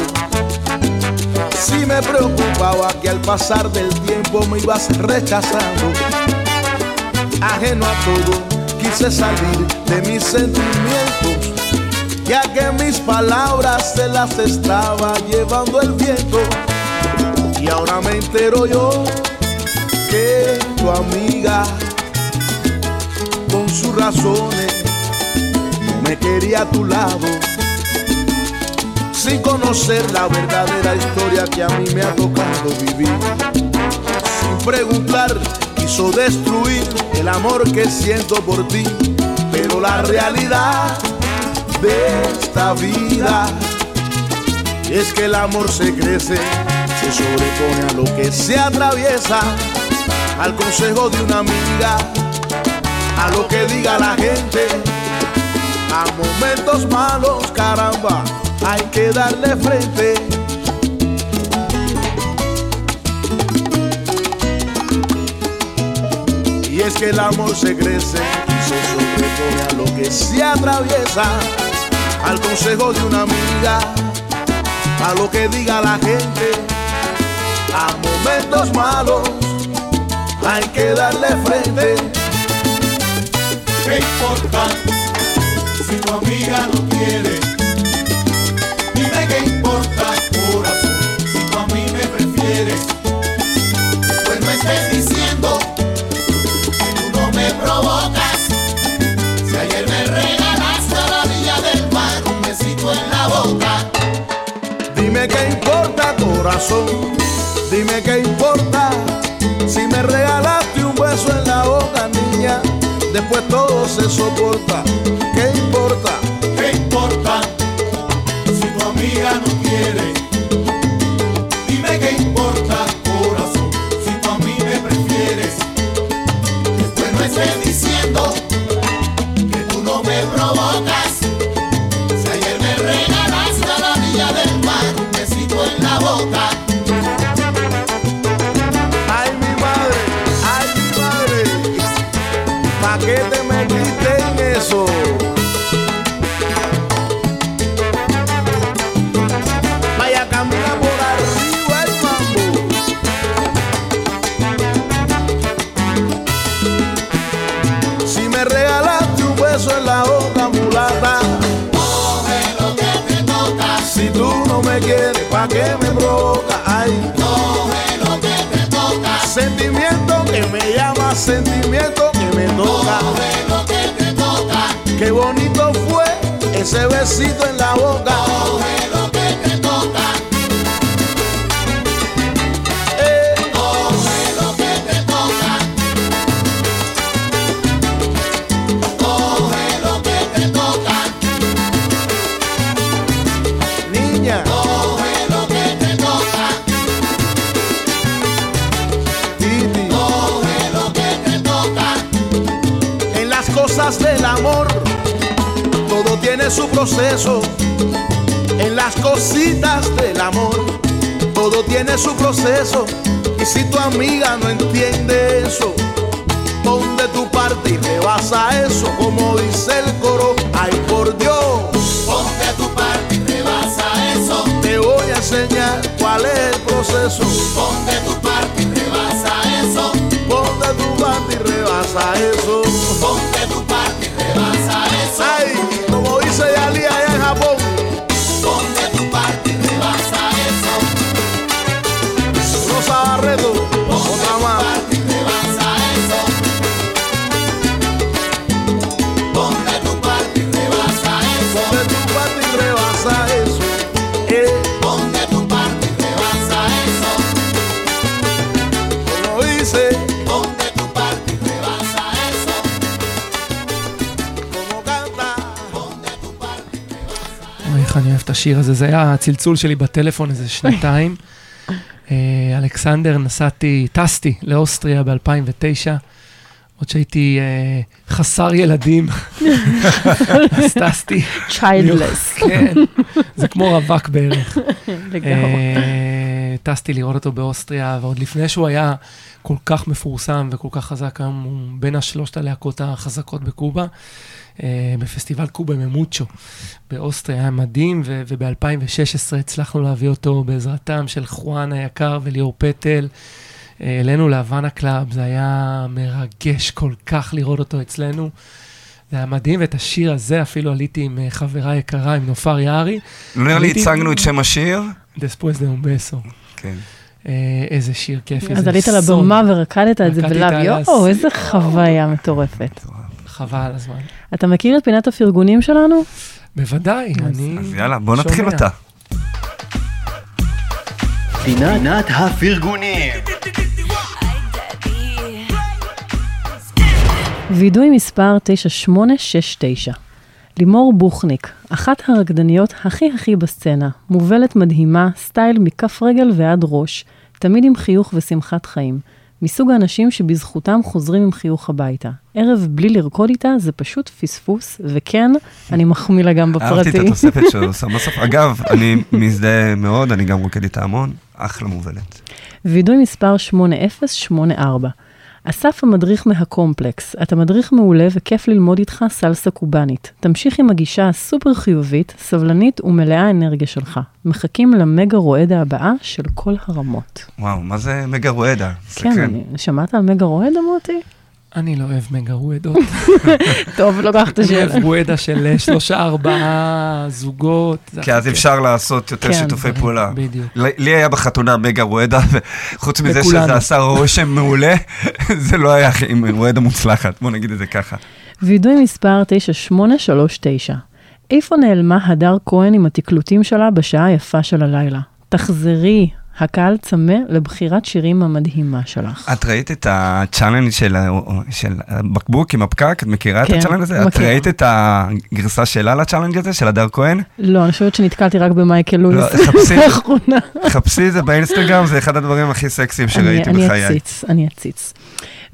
Sí me preocupaba que al pasar del tiempo me ibas rechazando. Ajeno a todo, quise salir de mis sentimientos, ya que mis palabras se las estaba llevando el viento. Y ahora me entero yo que tu amiga, con sus razones, no me quería a tu lado sin conocer la verdadera historia que a mí me ha tocado vivir. Sin preguntar, quiso destruir el amor que siento por ti, pero la realidad de esta vida es que el amor se crece, se sobrepone a lo que se atraviesa, al consejo de una amiga, a lo que diga la gente, a momentos malos, caramba hay que darle frente. Y es que el amor se crece y se sobrepone a lo que se atraviesa, al consejo de una amiga, a lo que diga la gente, a momentos malos hay que darle frente.
¿Qué importa si tu amiga no quiere? Dime qué importa si me regalaste un
beso en la boca, niña. Después todo se soporta. ¿Qué importa?
Que me
llama, sentimiento que me toca.
coge lo que te toca,
Qué bonito fue ese besito en la boca.
coge lo que te toca,
amor, todo tiene su proceso. En las cositas del amor, todo tiene su proceso. Y si tu amiga no entiende eso, pon de tu parte y rebasa eso, como dice el coro. Ay, por Dios,
Ponte tu parte y rebasa eso.
te voy a enseñar cuál es el proceso.
Ponte tu parte y rebasa eso.
Pon de tu parte y rebasa eso.
Ponte tu parte
José y Ali allá en Japón.
¿Dónde tu parte te vas a eso?
Rosa Barreto.
השיר הזה, זה היה הצלצול שלי בטלפון איזה שנתיים. אה, אלכסנדר, נסעתי, טסתי לאוסטריה ב-2009, עוד שהייתי אה, חסר ילדים, אז טסתי.
childless.
כן, זה כמו רווק בערך.
לגמרי.
טסתי לראות אותו באוסטריה, ועוד לפני שהוא היה כל כך מפורסם וכל כך חזק, היום הוא בין השלושת הלהקות החזקות בקובה, אה, בפסטיבל קובה ממוצ'ו באוסטריה, היה מדהים, וב-2016 הצלחנו להביא אותו בעזרתם של חואן היקר וליאור פטל. אה, אלינו להוואנה קלאב, זה היה מרגש כל כך לראות אותו אצלנו. זה היה מדהים, ואת השיר הזה אפילו עליתי עם אה, חברה יקרה, עם נופר יערי.
נראה לי הצגנו את שם השיר.
דספויס דה אומבסו.
כן.
אה, איזה שיר.
אז
איזה
עלית
סון.
לבמה ורקדת את זה.
על
יואו, איזה חוויה מטורפת.
חבל על הזמן.
אתה מכיר את פינת הפרגונים שלנו?
בוודאי, אני...
אז יאללה, בוא נתחיל. אותה.
פינת הפרגונים.
וידוי מספר 9869. לימור בוכניק, אחת הרקדניות הכי הכי בסצנה, מובלת מדהימה, סטייל מכף רגל ועד ראש, תמיד עם חיוך ושמחת חיים. מסוג האנשים שבזכותם חוזרים עם חיוך הביתה. ערב בלי לרקוד איתה זה פשוט פספוס, וכן, אני מחמיא לה גם
אהבתי את
בפרטי.
התוספת שהוא עושה בסוף. אגב, אני מזדהה מאוד, אני גם רוקד איתה המון. אחלה מובלת.
וידוי מספר 8084. אסף המדריך מהקומפלקס, אתה מדריך מעולה וכיף ללמוד איתך סלסה קובאנית. תמשיך עם הגישה הסופר חיובית, סבלנית ומלאה אנרגיה שלך. מחכים למגה רועדה הבאה של כל הרמות.
וואו, מה זה מגה רועדה?
כן, אני, שמעת על מגה רועדה מוטי?
אני לא אוהב מגה רואדות.
טוב, לוקח את
אני
השאלה.
אוהב רואדה של אה, שלושה, ארבעה זוגות.
כי אז. אפשר לעשות יותר
כן,
שיתופי פעולה.
בדיוק.
לי היה בחתונה מגה רועדה, וחוץ מזה. שזה עשה רושם מעולה, זה לא היה עם רועדה מוצלחת, בוא נגיד את זה ככה.
וידוי מספר 9839. איפה נעלמה הדר כהן עם התקלוטים שלה בשעה היפה של הלילה? תחזרי, הקהל צמא לבחירת שירים המדהימה שלך.
את ראית את ה challenge של של הבקבוק עם הפקק? את מכירה את
כן,
ה challenge הזה? את
מכירה.
ראית את הגרסה שלה ל challenge הזה, של הדר כהן?
לא, אני חושבת שנתקלתי רק במייקל לואיס.
לא.
לאחרונה.
חפשי את זה באינסטגרם, זה אחד הדברים הכי סקסיים
אני-
שראיתי
אני
בחיי.
אציץ, אני אציץ.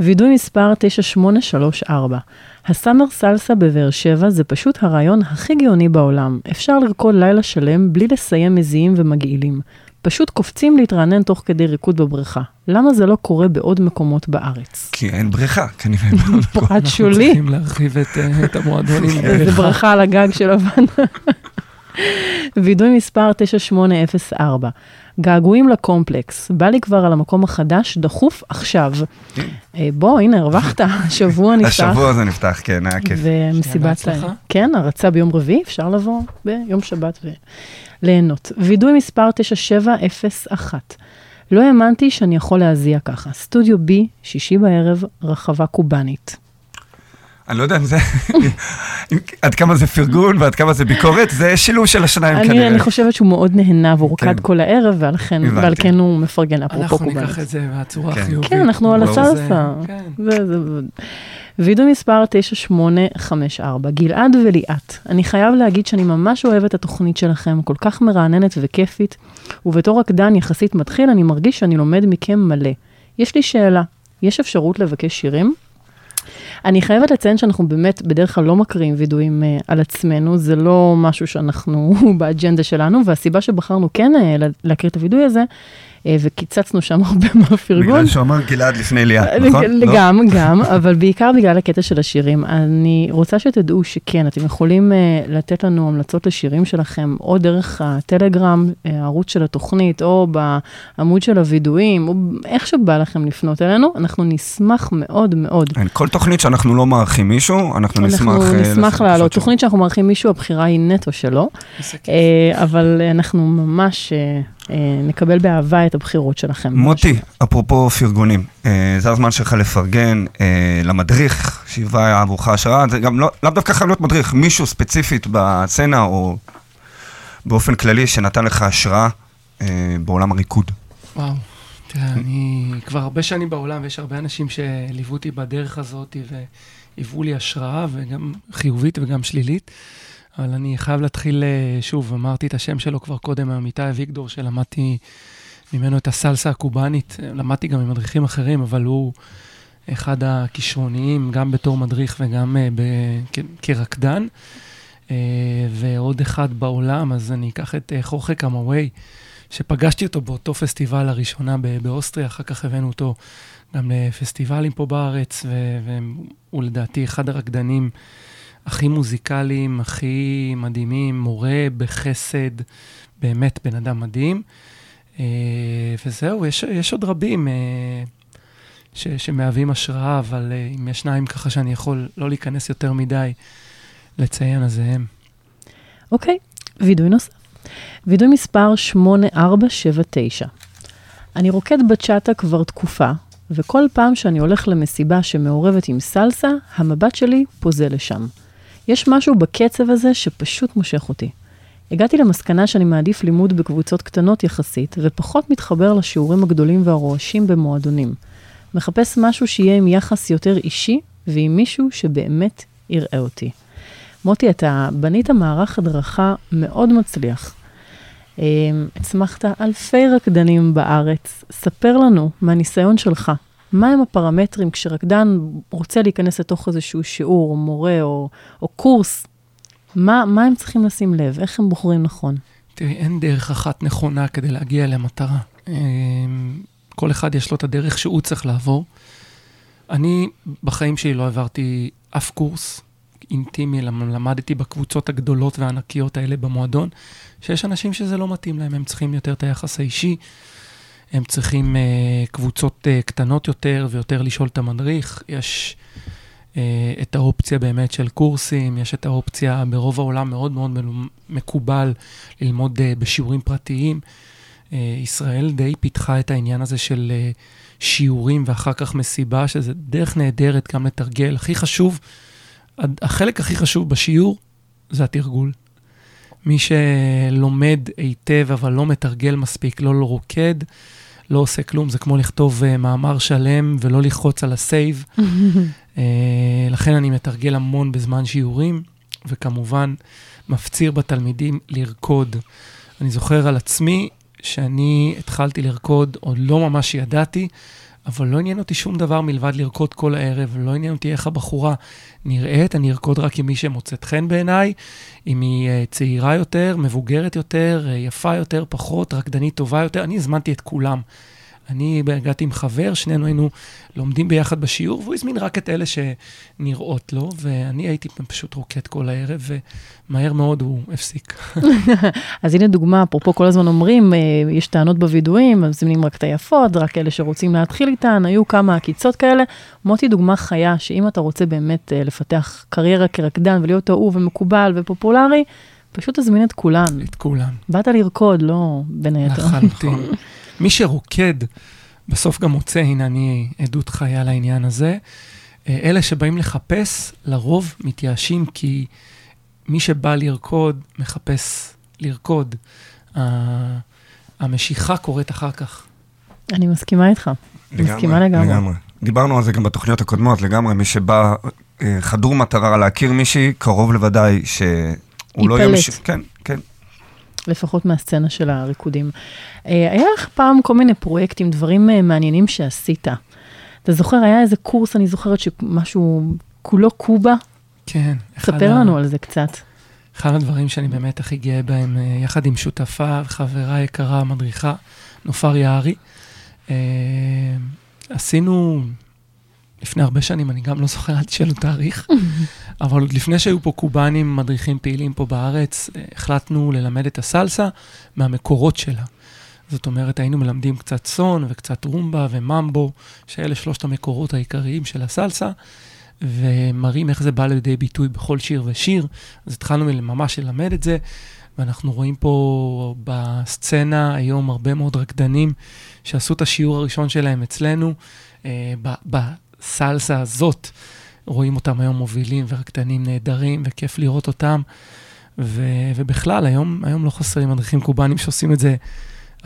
וידוי מספר 9834. ה summer סלסה בבאר שבע זה פשוט הרעיון הכי גאוני בעולם. אפשר לרקוד לילה שלם בלי לסיים מזיעים ומגעילים. פשוט קופצים להתרענן תוך כדי ריקוד בבריכה. למה זה לא קורה בעוד מקומות בארץ?
כי אין בריכה, כנראה.
פרט
אנחנו
שולי,
צריכים להרחיב את, אה, את המועדונים.
איזה
בריכה.
ברכה על הגג של הוואנה. וידוי מספר 9804. געגועים לקומפלקס, בא לי כבר על המקום החדש, דחוף עכשיו. אה, בוא, הנה, הרווחת, השבוע נפתח.
השבוע הזה נפתח, כן, היה כיף.
ומסיבת... כן, הרצה ביום רביעי, אפשר לבוא ביום שבת וליהנות. וידוי מספר 9701. לא האמנתי שאני יכול להזיע ככה. סטודיו B, שישי בערב, רחבה קובאנית.
אני לא יודע אם זה, עד כמה זה פרגון ועד כמה זה ביקורת, זה שילוב של השניים
אני,
כנראה.
אני חושבת שהוא מאוד נהנה והוא רקד
כן.
כל הערב, ועל כן. ועל כן הוא מפרגן אפרופו
אנחנו
קובאנית.
ניקח את זה מהצורה
כן.
החיובית.
כן, אנחנו על
ברור.
הסלסה. וידאו מספר 9854, גלעד וליאת, אני חייב להגיד שאני ממש אוהב את התוכנית שלכם, כל כך מרעננת וכיפית, ובתור רקדן יחסית מתחיל, אני מרגיש שאני לומד מכם מלא. יש לי שאלה, יש אפשרות לבקש שירים? אני חייבת לציין שאנחנו באמת בדרך כלל לא מקריאים וידואים uh, על עצמנו, זה לא משהו שאנחנו באג'נדה שלנו, והסיבה שבחרנו כן uh, לה- להקריא את הוידוי הזה, אה, וקיצצנו שם הרבה מהפרגון.
בגלל שהוא אמר גלעד לפני ליאת, נכון? לא?
גם, גם, אבל בעיקר בגלל הקטע של השירים. אני רוצה שתדעו שכן, אתם יכולים uh, לתת לנו המלצות לשירים שלכם, או דרך הטלגרם, הערוץ של התוכנית, או בעמוד של הווידואים, או איך שבא לכם לפנות אלינו, אנחנו נשמח מאוד מאוד.
כל תוכנית שאנחנו לא מארחים מישהו, אנחנו נשמח...
אנחנו
אה,
נשמח לעלות.
פשוט
תוכנית שאנחנו מארחים מישהו, הבחירה היא נטו שלו. אה, אבל אנחנו ממש אה, אה, נקבל באהבה את הבחירות שלכם.
מוטי, אפרופו פרגונים, אה, זה הזמן שלך לפרגן אה, למדריך שהיווה עבורך השראה, זה גם לא, לאו דווקא חייב להיות מדריך, מישהו ספציפית בסצנה או באופן כללי שנתן לך השראה אה, בעולם הריקוד.
וואו, תראה, אני כבר הרבה שנים בעולם, ויש הרבה אנשים שליוו אותי בדרך הזאת והיוו לי השראה, וגם חיובית וגם שלילית. אבל אני חייב להתחיל, אה, שוב, אמרתי את השם שלו כבר קודם, עמיתי אביגדור, שלמדתי ממנו את הסלסה הקובאנית. למדתי גם ממדריכים אחרים, אבל הוא אחד הכישרוניים, גם בתור מדריך וגם אה, ב- כרקדן. אה, ועוד אחד בעולם, אז אני אקח את חורכה קמאווי, שפגשתי אותו באותו פסטיבל לראשונה ב- באוסטריה, אחר כך הבאנו אותו גם לפסטיבלים פה בארץ, והוא לדעתי אחד הרקדנים הכי מוזיקליים, הכי מדהימים, מורה בחסד, באמת בן אדם מדהים. אה, וזהו, יש, יש עוד רבים אה, ש, שמהווים השראה, אבל אה, אם יש שניים ככה שאני יכול לא להיכנס יותר מדי לציין, אז זה הם.
אוקיי, וידוי נוסף. וידוי מספר 8479. אני רוקד בצ'אטה כבר תקופה, וכל פעם שאני הולך למסיבה שמעורבת עם סלסה, המבט שלי פוזל לשם. יש משהו בקצב הזה שפשוט מושך אותי. הגעתי למסקנה שאני מעדיף לימוד בקבוצות קטנות יחסית, ופחות מתחבר לשיעורים הגדולים והרועשים במועדונים. מחפש משהו שיהיה עם יחס יותר אישי, ועם מישהו שבאמת יראה אותי. מוטי, אתה בנית מערך הדרכה מאוד מצליח. אה, הצמחת אלפי רקדנים בארץ. ספר לנו מהניסיון שלך, מהם הפרמטרים כשרקדן רוצה להיכנס לתוך איזשהו שיעור, או מורה, או, או קורס? מה, מה הם צריכים לשים לב? איך הם בוחרים נכון?
תראי, אין דרך אחת נכונה כדי להגיע למטרה. אמ, כל אחד יש לו את הדרך שהוא צריך לעבור. אני בחיים שלי לא עברתי אף קורס אינטימי, למ- למדתי בקבוצות הגדולות והענקיות האלה במועדון, שיש אנשים שזה לא מתאים להם, הם צריכים יותר את היחס האישי, הם צריכים uh, קבוצות uh, קטנות יותר ויותר לשאול את המדריך. יש uh, את האופציה באמת של קורסים, יש את האופציה ברוב העולם מאוד מאוד מקובל ללמוד uh, בשיעורים פרטיים. Uh, ישראל די פיתחה את העניין הזה של uh, שיעורים ואחר כך מסיבה, שזה דרך נהדרת גם לתרגל. הכי חשוב, החלק הכי חשוב בשיעור זה התרגול. מי שלומד היטב אבל לא מתרגל מספיק, לא רוקד, לא עושה כלום, זה כמו לכתוב uh, מאמר שלם ולא ללחוץ על הסייב. uh, לכן אני מתרגל המון בזמן שיעורים, וכמובן מפציר בתלמידים לרקוד. אני זוכר על עצמי שאני התחלתי לרקוד, עוד לא ממש ידעתי, אבל לא עניין אותי שום דבר מלבד לרקוד כל הערב, לא עניין אותי איך הבחורה נראית, אני ארקוד רק עם מי שמוצאת חן בעיניי, אם היא uh, צעירה יותר, מבוגרת יותר, uh, יפה יותר, פחות, רקדנית טובה יותר, אני הזמנתי את כולם. אני הגעתי עם חבר, שנינו היינו לומדים ביחד בשיעור, והוא הזמין רק את אלה שנראות לו, ואני הייתי פשוט רוקד כל הערב, ומהר מאוד הוא הפסיק.
אז הנה דוגמה, אפרופו כל הזמן אומרים, אה, יש טענות בווידואים, מזמינים רק את היפות, רק אלה שרוצים להתחיל איתן, היו כמה עקיצות כאלה. מוטי דוגמה חיה, שאם אתה רוצה באמת אה, לפתח קריירה כרקדן ולהיות אהוב ומקובל ופופולרי, פשוט תזמין את כולן.
את כולם.
באת לרקוד, לא בין היתר.
לחלוטין. מי שרוקד, בסוף גם מוצא, הנה אני עדות חיה לעניין הזה. אה, אלה שבאים לחפש, לרוב מתייאשים, כי מי שבא לרקוד, מחפש לרקוד. ה- המשיכה קורית אחר כך.
אני מסכימה איתך. מסכימה לגמרי.
דיברנו על זה גם בתוכניות הקודמות, לגמרי, מי שבא אה, חדור מטרה להכיר מישהי, קרוב לוודאי שהוא לא יהיה. מישהו... כן, כן.
לפחות מהסצנה של הריקודים. אה, היה לך פעם כל מיני פרויקטים, דברים אה, מעניינים שעשית. אתה זוכר, היה איזה קורס, אני זוכרת שמשהו כולו קובה?
כן.
ספר
ה-
לנו על זה קצת.
אחד הדברים שאני באמת הכי גאה בהם, אה, יחד עם שותפה וחברה יקרה, מדריכה נופר יערי. עשינו לפני הרבה שנים, אני גם לא זוכר, אל תשאלו תאריך, אבל עוד לפני שהיו פה קובנים מדריכים פעילים פה בארץ, אה, החלטנו ללמד את הסלסה מהמקורות שלה. זאת אומרת, היינו מלמדים קצת סון וקצת רומבה וממבו, שאלה שלושת המקורות העיקריים של הסלסה, ומראים איך זה בא לידי ביטוי בכל שיר ושיר. אז התחלנו ממש ללמד את זה, ואנחנו רואים פה בסצנה היום הרבה מאוד רקדנים שעשו את השיעור הראשון שלהם אצלנו. ב- בסלסה הזאת רואים אותם היום מובילים ורקדנים נהדרים, וכיף לראות אותם. ו- ובכלל, היום, היום לא חסרים מדריכים קובנים שעושים את זה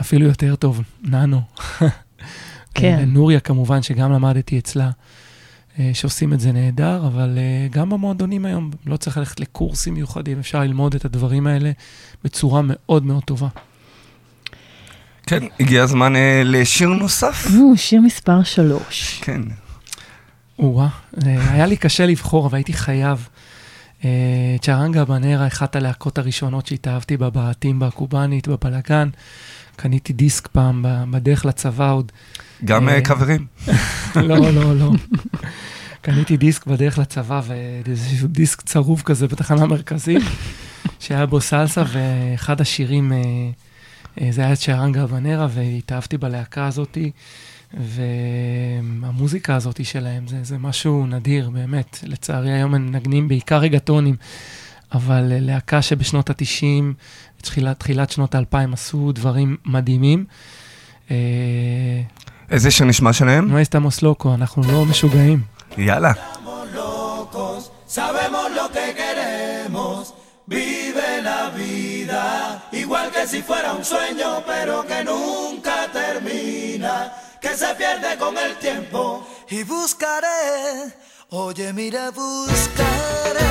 אפילו יותר טוב. ננו.
כן.
נוריה כמובן, שגם למדתי אצלה, אה, שעושים את זה נהדר, אבל אה, גם במועדונים היום לא צריך ללכת לקורסים מיוחדים, אפשר ללמוד את הדברים האלה בצורה מאוד מאוד טובה.
כן, הגיע הזמן אה, לשיר נוסף.
נו, שיר מספר שלוש.
כן.
או-אה, אה, היה לי קשה לבחור, אבל הייתי חייב. אה, צ'רנגה בנרה, אחת הלהקות הראשונות שהתאהבתי בה, בהטימבה הקובאנית, בבלאגן. קניתי דיסק פעם בדרך לצבא עוד.
גם
אה,
חברים.
לא, לא, לא. קניתי דיסק בדרך לצבא, ואיזה דיסק צרוב כזה בתחנה המרכזית, שהיה בו סלסה, ואחד השירים, זה היה צ'רנגה בנרה, והתאהבתי בלהקה הזאתי, והמוזיקה הזאתי שלהם, זה, זה משהו נדיר, באמת. לצערי, היום הם מנגנים בעיקר רגטונים, אבל להקה שבשנות ה-90, תחילת, תחילת שנות ה-2000 עשו דברים מדהימים. אה,
איזה שיר נשמע שלהם?
no estamos loco, אנחנו לא משוגעים.
יאללה.
locos, sabemos lo que queremos. Vive la vida, igual que si fuera un sueño, pero que nunca termina, que se pierde con el tiempo.
y buscaré, oye mira buscaré.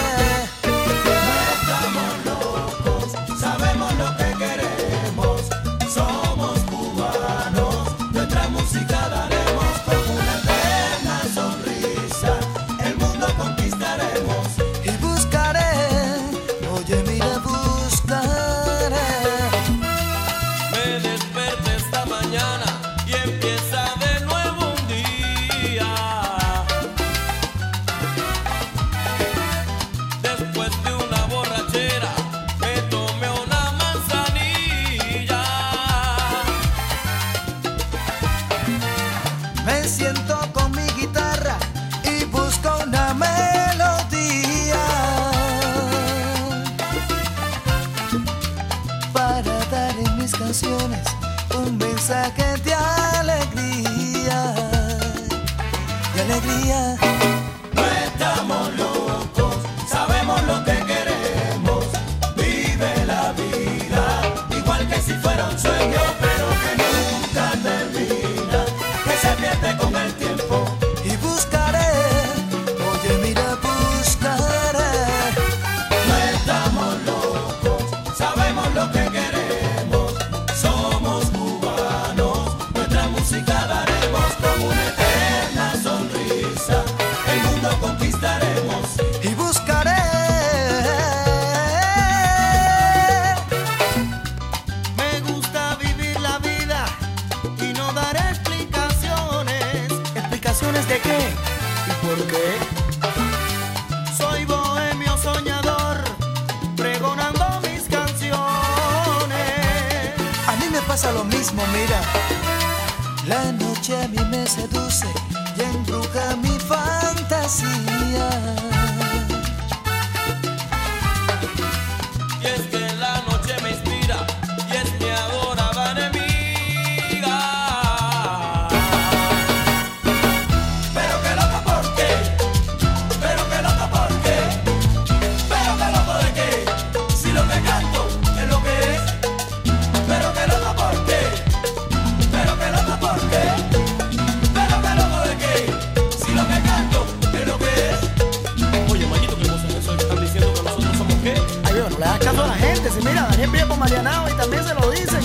Por Marianao y también se lo dicen.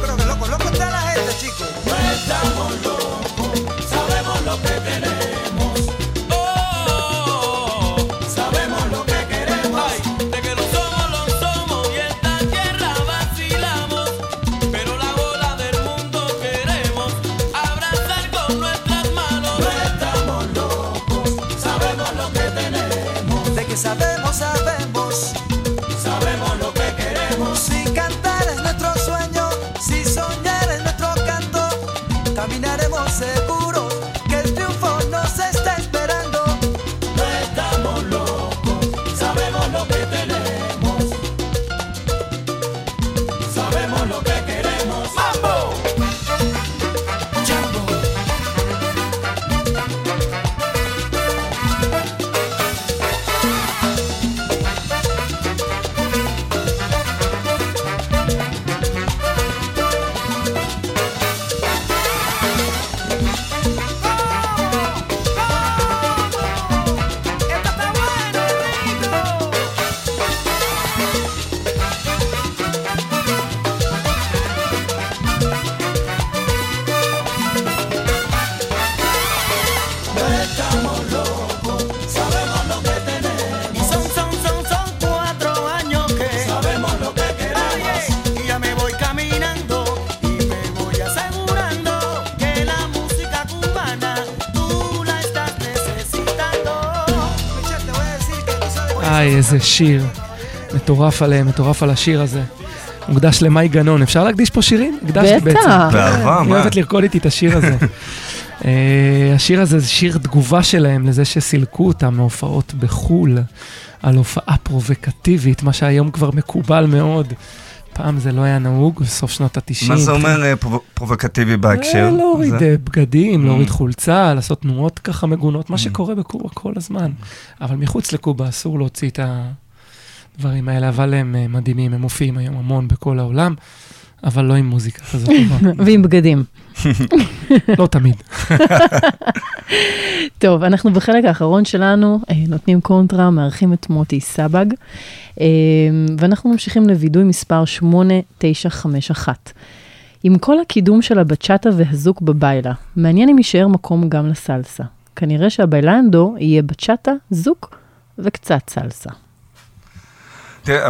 Pero que loco, loco está la gente, chicos.
No estamos locos,
שיר. מטורף עליהם, מטורף על השיר הזה. מוקדש למאי גנון. אפשר להקדיש פה שירים? הקדשתי
בטח.
בעצם.
באהבה,
אני
מה?
אוהבת לרקוד איתי את השיר הזה. אה, השיר הזה זה שיר תגובה שלהם לזה שסילקו אותם מהופעות בחו"ל, על הופעה פרובוקטיבית, מה שהיום כבר מקובל מאוד. פעם זה לא היה נהוג, בסוף שנות ה-90.
מה זה אומר אה, פרו- פרובוקטיבי בהקשר?
אה, להוריד
זה-
בגדים, להוריד
Mm.
חולצה, לעשות תנועות ככה מגונות, מה
Mm.
שקורה בקובה כל הזמן. אבל מחוץ לקובה אסור להוציא את הדברים האלה, אבל הם אה, מדהימים, הם מופיעים היום המון בכל העולם, אבל לא עם מוזיקה כזאת.
ועם בגדים.
לא תמיד.
טוב, אנחנו בחלק האחרון שלנו אה, נותנים קונטרה, מארחים את מוטי סבג, אה, ואנחנו ממשיכים לווידוי מספר 8951. עם כל הקידום של הבצ'אטה והזוק בביילה, מעניין אם יישאר מקום גם לסלסה. כנראה שהביילנדו יהיה בצ'אטה, זוק וקצת סלסה.
תראה,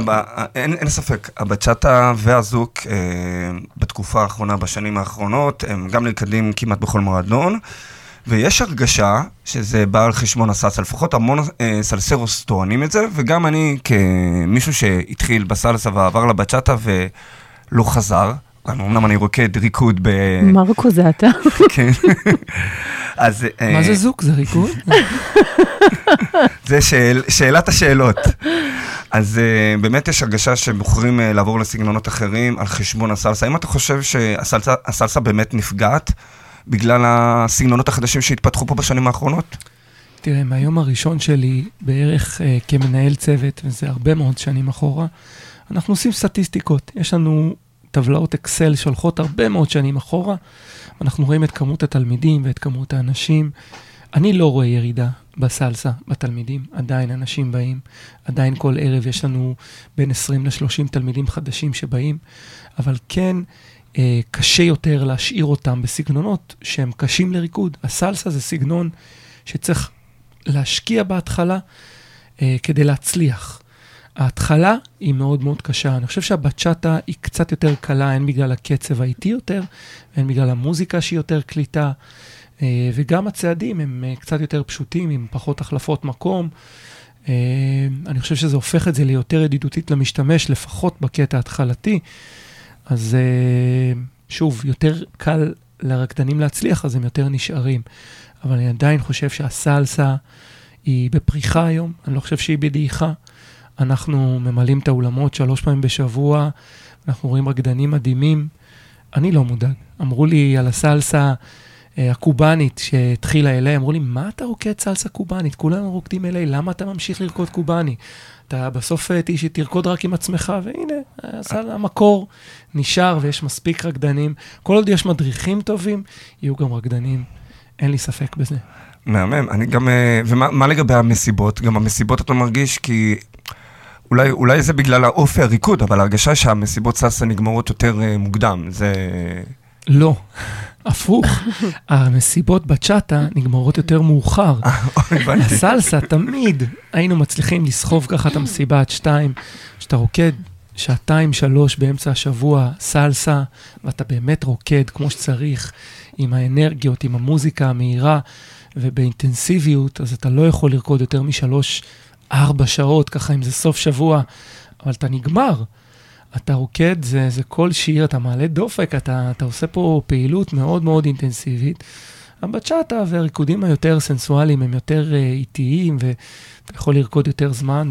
אין ספק, הבצ'אטה והזוק אה, בתקופה האחרונה, בשנים האחרונות, הם גם נלכדים כמעט בכל מועדון, ויש הרגשה שזה בא על חשבון הסלסה, לפחות המון אה, סלסרוס טוענים את זה, וגם אני כמישהו שהתחיל בסלסה ועבר לבצ'אטה ולא חזר, אמנם אני רוקד ריקוד ב...
מרקו זה אתה?
כן. אז... אה,
מה זה זוק? זה ריקוד?
זה שאל, שאלת השאלות. אז uh, באמת יש הרגשה שבוחרים uh, לעבור לסגנונות אחרים על חשבון הסלסה. האם אתה חושב שהסלסה הסלסה באמת נפגעת בגלל הסגנונות החדשים שהתפתחו פה בשנים האחרונות?
תראה, מהיום הראשון שלי, בערך uh, כמנהל צוות, וזה הרבה מאוד שנים אחורה, אנחנו עושים סטטיסטיקות. יש לנו טבלאות אקסל שהולכות הרבה מאוד שנים אחורה. אנחנו רואים את כמות התלמידים ואת כמות האנשים. אני לא רואה ירידה בסלסה, בתלמידים. עדיין אנשים באים, עדיין כל ערב יש לנו בין 20 ל-30 תלמידים חדשים שבאים, אבל כן אה, קשה יותר להשאיר אותם בסגנונות שהם קשים לריקוד. הסלסה זה סגנון שצריך להשקיע בהתחלה אה, כדי להצליח. ההתחלה היא מאוד מאוד קשה. אני חושב שהבצ'אטה היא קצת יותר קלה, הן בגלל הקצב האיטי יותר, והן בגלל המוזיקה שהיא יותר קליטה, וגם הצעדים הם אה, קצת יותר פשוטים, עם פחות החלפות מקום. אה, אני חושב שזה הופך את זה ליותר ידידותית למשתמש, לפחות בקטע ההתחלתי. אז אה, שוב, יותר קל לרקדנים להצליח, אז הם יותר נשארים. אבל אני עדיין חושב שהסלסה היא בפריחה היום, אני לא חושב שהיא בדעיכה. אנחנו ממלאים את האולמות שלוש פעמים בשבוע, אנחנו רואים רקדנים מדהימים. אני לא מודאג. אמרו לי על הסלסה אה, הקובאנית שהתחילה אליי, אמרו לי, מה אתה רוקד סלסה קובאנית? כולם רוקדים אליי, למה אתה ממשיך לרקוד קובאני? אתה בסוף אה, תרקוד רק עם עצמך, והנה, הסל, המקור נשאר ויש מספיק רקדנים. כל עוד יש מדריכים טובים, יהיו גם רקדנים. אין לי ספק בזה.
מהמם, אני גם... אה, ומה מה לגבי המסיבות? גם המסיבות אתה מרגיש כי... אולי, אולי זה בגלל האופי הריקוד, אבל ההרגשה שהמסיבות סלסה נגמרות יותר אה, מוקדם. זה...
לא, הפוך. המסיבות בצ'אטה נגמרות יותר מאוחר.
הבנתי.
הסלסה, תמיד היינו מצליחים לסחוב ככה את המסיבה עד שתיים. כשאתה רוקד שעתיים, שלוש באמצע השבוע, סלסה, ואתה באמת רוקד כמו שצריך, עם האנרגיות, עם המוזיקה המהירה ובאינטנסיביות, אז אתה לא יכול לרקוד יותר משלוש, ארבע שעות, ככה אם זה סוף שבוע, אבל אתה נגמר. אתה רוקד, זה, זה כל שיר, אתה מעלה דופק, אתה, אתה עושה פה פעילות מאוד מאוד אינטנסיבית. הבצ'אטה והריקודים היותר סנסואליים הם יותר אה, איטיים, ואתה יכול לרקוד יותר זמן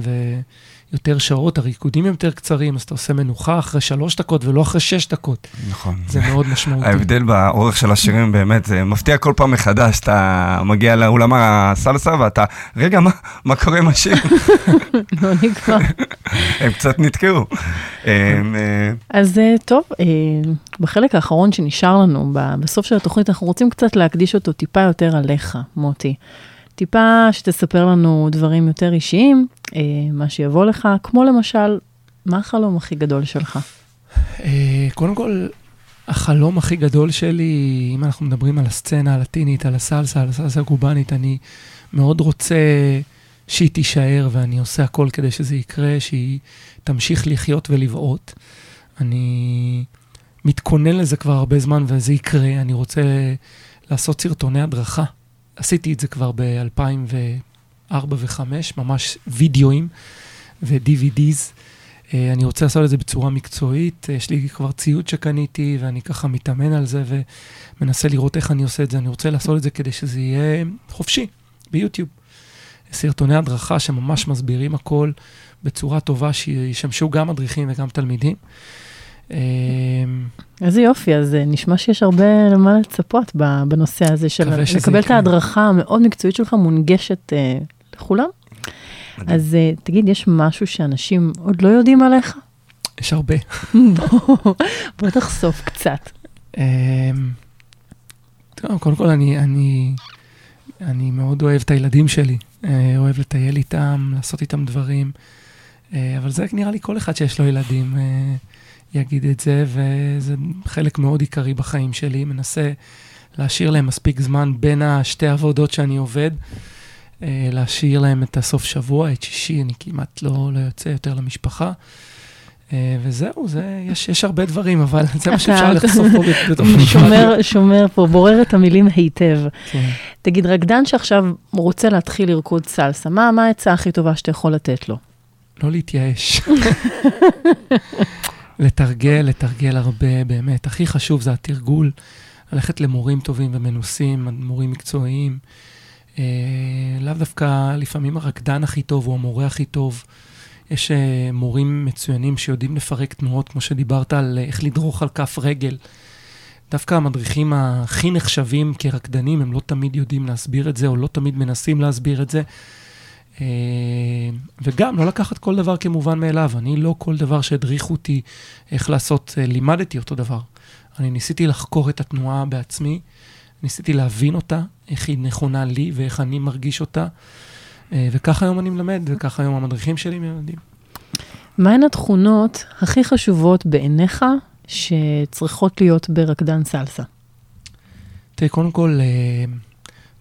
ויותר שעות. הריקודים הם יותר קצרים, אז אתה עושה מנוחה אחרי שלוש דקות ולא אחרי שש דקות.
נכון.
זה מאוד משמעותי.
ההבדל באורך של השירים באמת, זה מפתיע כל פעם מחדש, אתה מגיע לאולם הסלסה ואתה, רגע, מה, מה קורה עם השיר?
לא נגמר.
הם קצת נתקעו. אה,
אז אה, טוב, אה, בחלק האחרון שנשאר לנו, בסוף של התוכנית, אנחנו רוצים קצת להקדיש אותו טיפה יותר עליך, מוטי. טיפה שתספר לנו דברים יותר אישיים, אה, מה שיבוא לך, כמו למשל, מה החלום הכי גדול שלך?
אה, קודם כל, החלום הכי גדול שלי, אם אנחנו מדברים על הסצנה הלטינית, על הסלסה, על הסלסה הקובאנית, אני מאוד רוצה שהיא תישאר, ואני עושה הכל כדי שזה יקרה, שהיא תמשיך לחיות ולבעוט. אני מתכונן לזה כבר הרבה זמן, וזה יקרה. אני רוצה לעשות סרטוני הדרכה. עשיתי את זה כבר ב-2014, 4 ו-5, ממש וידאוים ו-DVDs. אה, אני רוצה לעשות את זה בצורה מקצועית, אה, יש לי כבר ציוד שקניתי ואני ככה מתאמן על זה ומנסה לראות איך אני עושה את זה. אני רוצה לעשות את זה כדי שזה יהיה חופשי ביוטיוב. סרטוני הדרכה שממש מסבירים הכל בצורה טובה, שישמשו גם מדריכים וגם תלמידים. אה,
איזה יופי, אז אה, נשמע שיש הרבה למה לצפות בנושא הזה של לקבל את. ההדרכה המאוד מקצועית שלך מונגשת אה, לכולם. אז אה, תגיד, יש משהו שאנשים עוד לא יודעים עליך?
יש הרבה.
בוא, תחשוף קצת.
אמ, קודם כל, אני, מאוד אוהב את הילדים שלי. אוהב לטייל איתם, לעשות איתם דברים. אבל זה נראה לי כל אחד שיש לו ילדים יגיד את זה, וזה חלק מאוד עיקרי בחיים שלי. מנסה להשאיר להם מספיק זמן בין השתי עבודות שאני עובד. אה, להשאיר להם את הסוף שבוע, את שישי, אני כמעט לא, לא יוצא יותר למשפחה. אה, וזהו, זה, יש, יש הרבה דברים, אבל זה מה שאפשר לחשוף פה בת- בתוך
שומר, שומר פה, בורר את המילים היטב.
כן.
תגיד, רקדן שעכשיו רוצה להתחיל לרקוד סלסה, מה העצה הכי טובה שאתה יכול לתת לו?
לא להתייאש. לתרגל, לתרגל הרבה, באמת. הכי חשוב זה התרגול. ללכת למורים טובים ומנוסים, מורים מקצועיים. אה, לאו דווקא, לפעמים הרקדן הכי טוב הוא המורה הכי טוב. יש אה, מורים מצוינים שיודעים לפרק תנועות, כמו שדיברת על אה, איך לדרוך על כף רגל. דווקא המדריכים הכי נחשבים כרקדנים, הם לא תמיד יודעים להסביר את זה, או לא תמיד מנסים להסביר את זה. אה, וגם, לא לקחת כל דבר כמובן מאליו. אני לא כל דבר שהדריכו אותי איך לעשות, אה, לימדתי אותו דבר. אני ניסיתי לחקור את התנועה בעצמי, ניסיתי להבין אותה, איך היא נכונה לי ואיך אני מרגיש אותה. אה, וככה היום אני מלמד, וככה היום המדריכים שלי מלמדים.
מהן התכונות הכי חשובות בעיניך שצריכות להיות ברקדן סלסה?
תראה, קודם כל,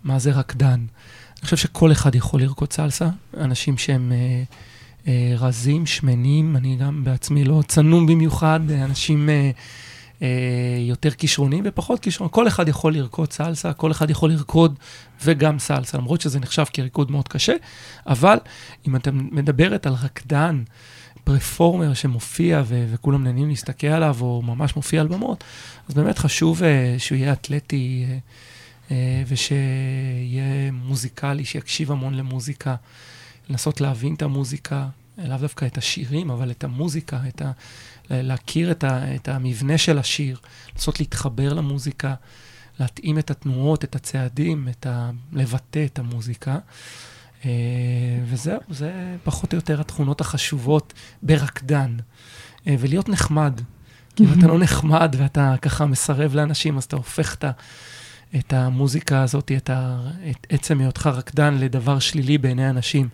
מה זה רקדן? אני חושב שכל אחד יכול לרקוד סלסה. אנשים שהם אה, אה, רזים, שמנים, אני גם בעצמי לא צנום במיוחד, אנשים אה, אה, יותר כישרונים ופחות כישרונים. כל אחד יכול לרקוד סלסה, כל אחד יכול לרקוד וגם סלסה, למרות שזה נחשב כריקוד מאוד קשה, אבל אם אתה מדברת על רקדן, פרפורמר שמופיע ו- וכולם נהנים להסתכל עליו, או ממש מופיע על במות, אז באמת חשוב אה, שהוא יהיה אתלטי אה, ושיהיה מוזיקלי, שיקשיב המון למוזיקה, לנסות להבין את המוזיקה, לאו דווקא את השירים, אבל את המוזיקה, את ה... להכיר את, ה... את המבנה של השיר, לנסות להתחבר למוזיקה, להתאים את התנועות, את הצעדים, את ה... לבטא את המוזיקה. אה, וזהו, זה פחות או יותר התכונות החשובות ברקדן. אה, ולהיות נחמד. כי אם אתה לא נחמד ואתה ככה מסרב לאנשים, אז אתה הופך את, ה, את המוזיקה הזאת, את, ה, את עצם היותך רקדן לדבר שלילי בעיני אנשים.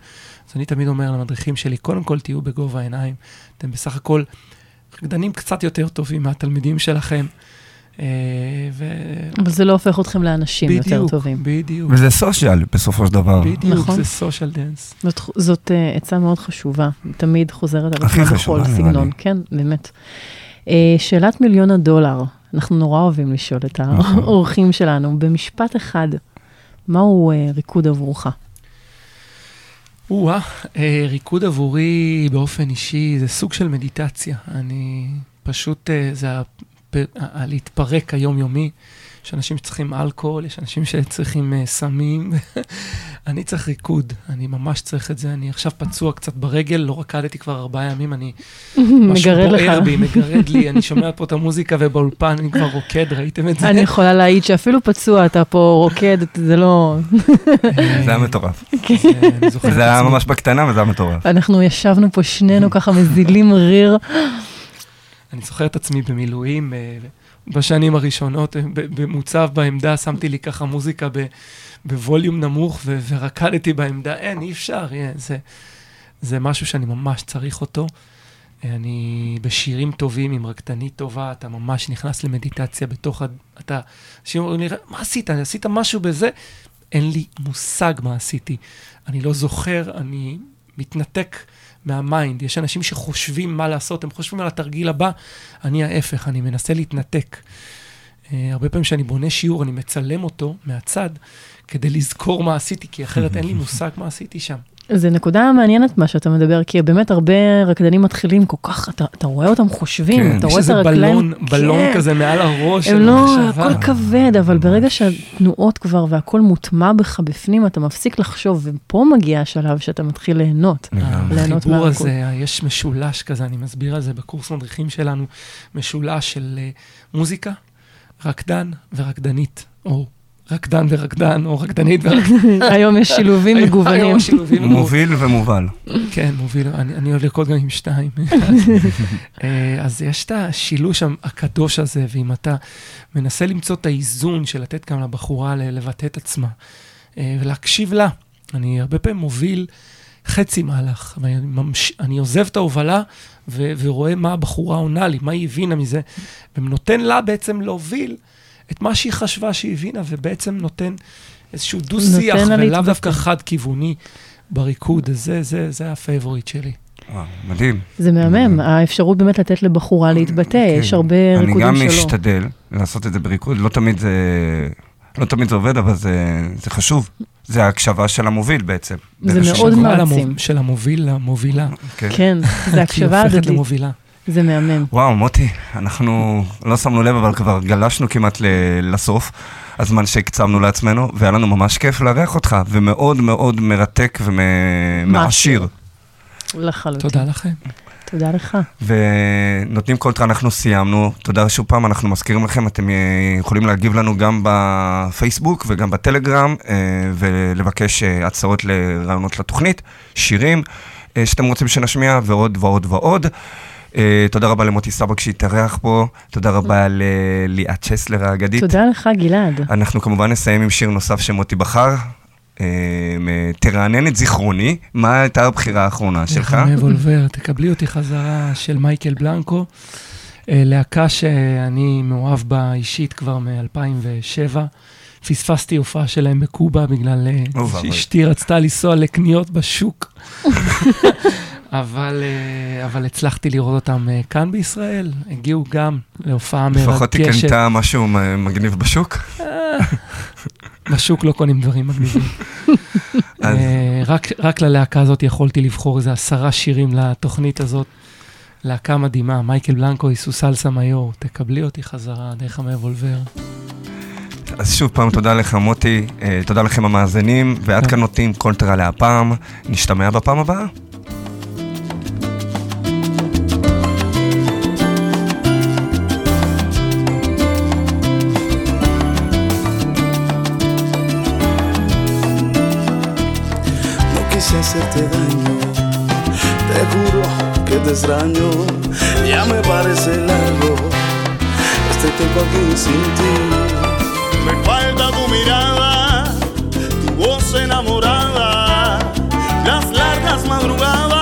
אז אני תמיד אומר למדריכים שלי, קודם כל תהיו בגובה העיניים. אתם בסך הכל רקדנים קצת יותר טובים מהתלמידים שלכם. אה, ו...
אבל זה לא הופך אתכם לאנשים יותר
בדיוק,
טובים.
בדיוק,
וזה social בסופו של דבר.
בדיוק,
נכון.
זה social dance.
זאת, זאת uh, עצה מאוד חשובה, תמיד חוזרת על עצמה הכי
חשובה,
בכל סגנון, נראה
לי.
כן, באמת. Uh, שאלת מיליון הדולר, אנחנו נורא אוהבים לשאול את
נכון.
האורחים שלנו, במשפט אחד, מהו uh, ריקוד עבורך?
או-אה, אה, ריקוד עבורי באופן אישי זה סוג של מדיטציה. אני פשוט, אה, זה הלהתפרק היומיומי. יש אנשים שצריכים אלכוהול, יש אנשים שצריכים אה, סמים. אני צריך ריקוד, אני ממש צריך את זה. אני עכשיו פצוע קצת ברגל, לא רקדתי כבר ארבעה ימים, אני... משהו
מגרד
בוער
לך.
בי, מגרד לי, אני שומע פה את המוזיקה ובאולפן אני כבר רוקד, ראיתם את זה?
אני יכולה להעיד שאפילו פצוע, אתה פה רוקד, זה לא...
אה,
זה היה מטורף.
זה- את
זה היה. ממש בקטנה וזה היה מטורף.
אנחנו ישבנו פה שנינו ככה מזילים ריר.
אני זוכר את עצמי במילואים, אה, בשנים הראשונות, אה, במוצב בעמדה, שמתי לי ככה מוזיקה בווליום נמוך ו- ורקדתי בעמדה, אין, אי אפשר, אה, זה, זה משהו שאני ממש צריך אותו. אני בשירים טובים, עם רקדנית טובה, אתה ממש נכנס למדיטציה בתוך ה... אתה... אנשים אומרים לי, מה עשית? עשית משהו בזה? אין לי מושג מה עשיתי. אני לא זוכר, אני מתנתק מה mind. יש אנשים שחושבים מה לעשות, הם חושבים על התרגיל הבא, אני ההפך, אני מנסה להתנתק. אה, הרבה פעמים כשאני בונה שיעור, אני מצלם אותו מהצד, כדי לזכור מה עשיתי, כי אחרת אין לי מושג מה עשיתי שם.
זה נקודה מעניינת מה שאתה מדבר, כי באמת הרבה רקדנים מתחילים כל כך, אתה, אתה רואה אותם חושבים,
כן,
אתה
יש
רואה את
איזה
הרגליים,
בלון, בלון
כן.
כזה מעל הראש
הם לא,
מחשבה.
הכל כבד, אבל ברגע שהתנועות כבר והכל מוטמע בך בפנים, אתה מפסיק לחשוב, ופה מגיע השלב שאתה מתחיל ליהנות. ליהנות
החיבור
מהרקוד.
הזה, יש משולש כזה, אני מסביר על זה בקורס מדריכים שלנו, משולש של אה, מוזיקה, רקדן ורקדנית, או רקדן ורקדן, או רקדנית ורקדנית.
היום יש שילובים מגוונים.
היום השילובים מגוונים.
מוביל ומובל.
כן, מוביל, אני, אני אוהב לרקוד גם עם שתיים. אה, אז יש את השילוש הקדוש הזה, ואם אתה מנסה למצוא את האיזון של לתת גם לבחורה לבטא את עצמה, אה, ולהקשיב לה. אני הרבה פעמים מוביל חצי מהלך, ואני ממש, אני עוזב את ההובלה ו, ורואה מה הבחורה עונה לי, מה היא הבינה מזה, ונותן לה בעצם להוביל את מה שהיא חשבה שהיא הבינה, ובעצם נותן איזשהו דו-שיח, ולאו. דווקא חד-כיווני בריקוד, זה, זה, זה ה favorite שלי.
וואו, מדהים.
זה מהמם, האפשרות באמת לתת לבחורה להתבטא, יש
כן.
הרבה
אני
ריקודים
גם
שלו.
משתדל לעשות את זה בריקוד, לא תמיד זה... לא תמיד זה עובד, אבל זה, זה חשוב. זה ההקשבה של המוביל בעצם.
זה מאוד מעצים.
של המוביל למובילה.
כן.
כן, זה
היא
הקשבה
הופכת
הדדית,
למובילה.
זה מהמם.
וואו, מוטי, אנחנו לא שמנו לב, אבל כבר גלשנו כמעט ל- לסוף, הזמן שהקצבנו לעצמנו, והיה לנו ממש כיף לארח אותך, ומאוד מאוד מרתק ומעשיר.
לחלוטין.
תודה לכם.
תודה לך.
ונותנים קונטרה, אנחנו סיימנו. תודה שוב פעם, אנחנו מזכירים לכם, אתם יכולים להגיב לנו גם בפייסבוק וגם בטלגרם, אה, ולבקש אה, הצעות לרעיונות לתוכנית, שירים אה, שאתם רוצים שנשמיע, ועוד ועוד ועוד. אה, תודה רבה למוטי סבק שהתארח פה, תודה רבה לליאת צ'סלר האגדית.
תודה לך, גלעד.
אנחנו כמובן נסיים עם שיר נוסף שמוטי בחר. אה, תרענן את זיכרוני, מה הייתה הבחירה האחרונה שלך?
חמי וולבר, תקבלי אותי חזרה של מייקל בלנקו, אה, להקה שאני מאוהב בה אישית כבר מ-2007. פספסתי הופעה שלהם בקובה בגלל אה. שאשתי רצתה לנסוע לקניות בשוק. אבל, אה, אבל הצלחתי לראות אותם אה, כאן בישראל, הגיעו גם להופעה
לפחות היא
מרגשת.
קנתה משהו מ- מגניב בשוק.
בשוק לא קונים דברים מגניבים.
אז-
אה, רק, רק ללהקה הזאת יכולתי לבחור איזה עשרה שירים לתוכנית הזאת. להקה מדהימה, מייקל בלנקו, איסוסלסה מיור, תקבלי אותי חזרה דרך המבולבר.
אז שוב פעם, תודה לך מוטי, אה, תודה לכם המאזינים, ועד. כאן נותנים קונטרה להפעם. נשתמע בפעם הבאה.
Hacerte daño, te juro que te extraño. Ya me parece largo este tiempo aquí sin ti. Me falta tu mirada, tu voz enamorada, las largas madrugadas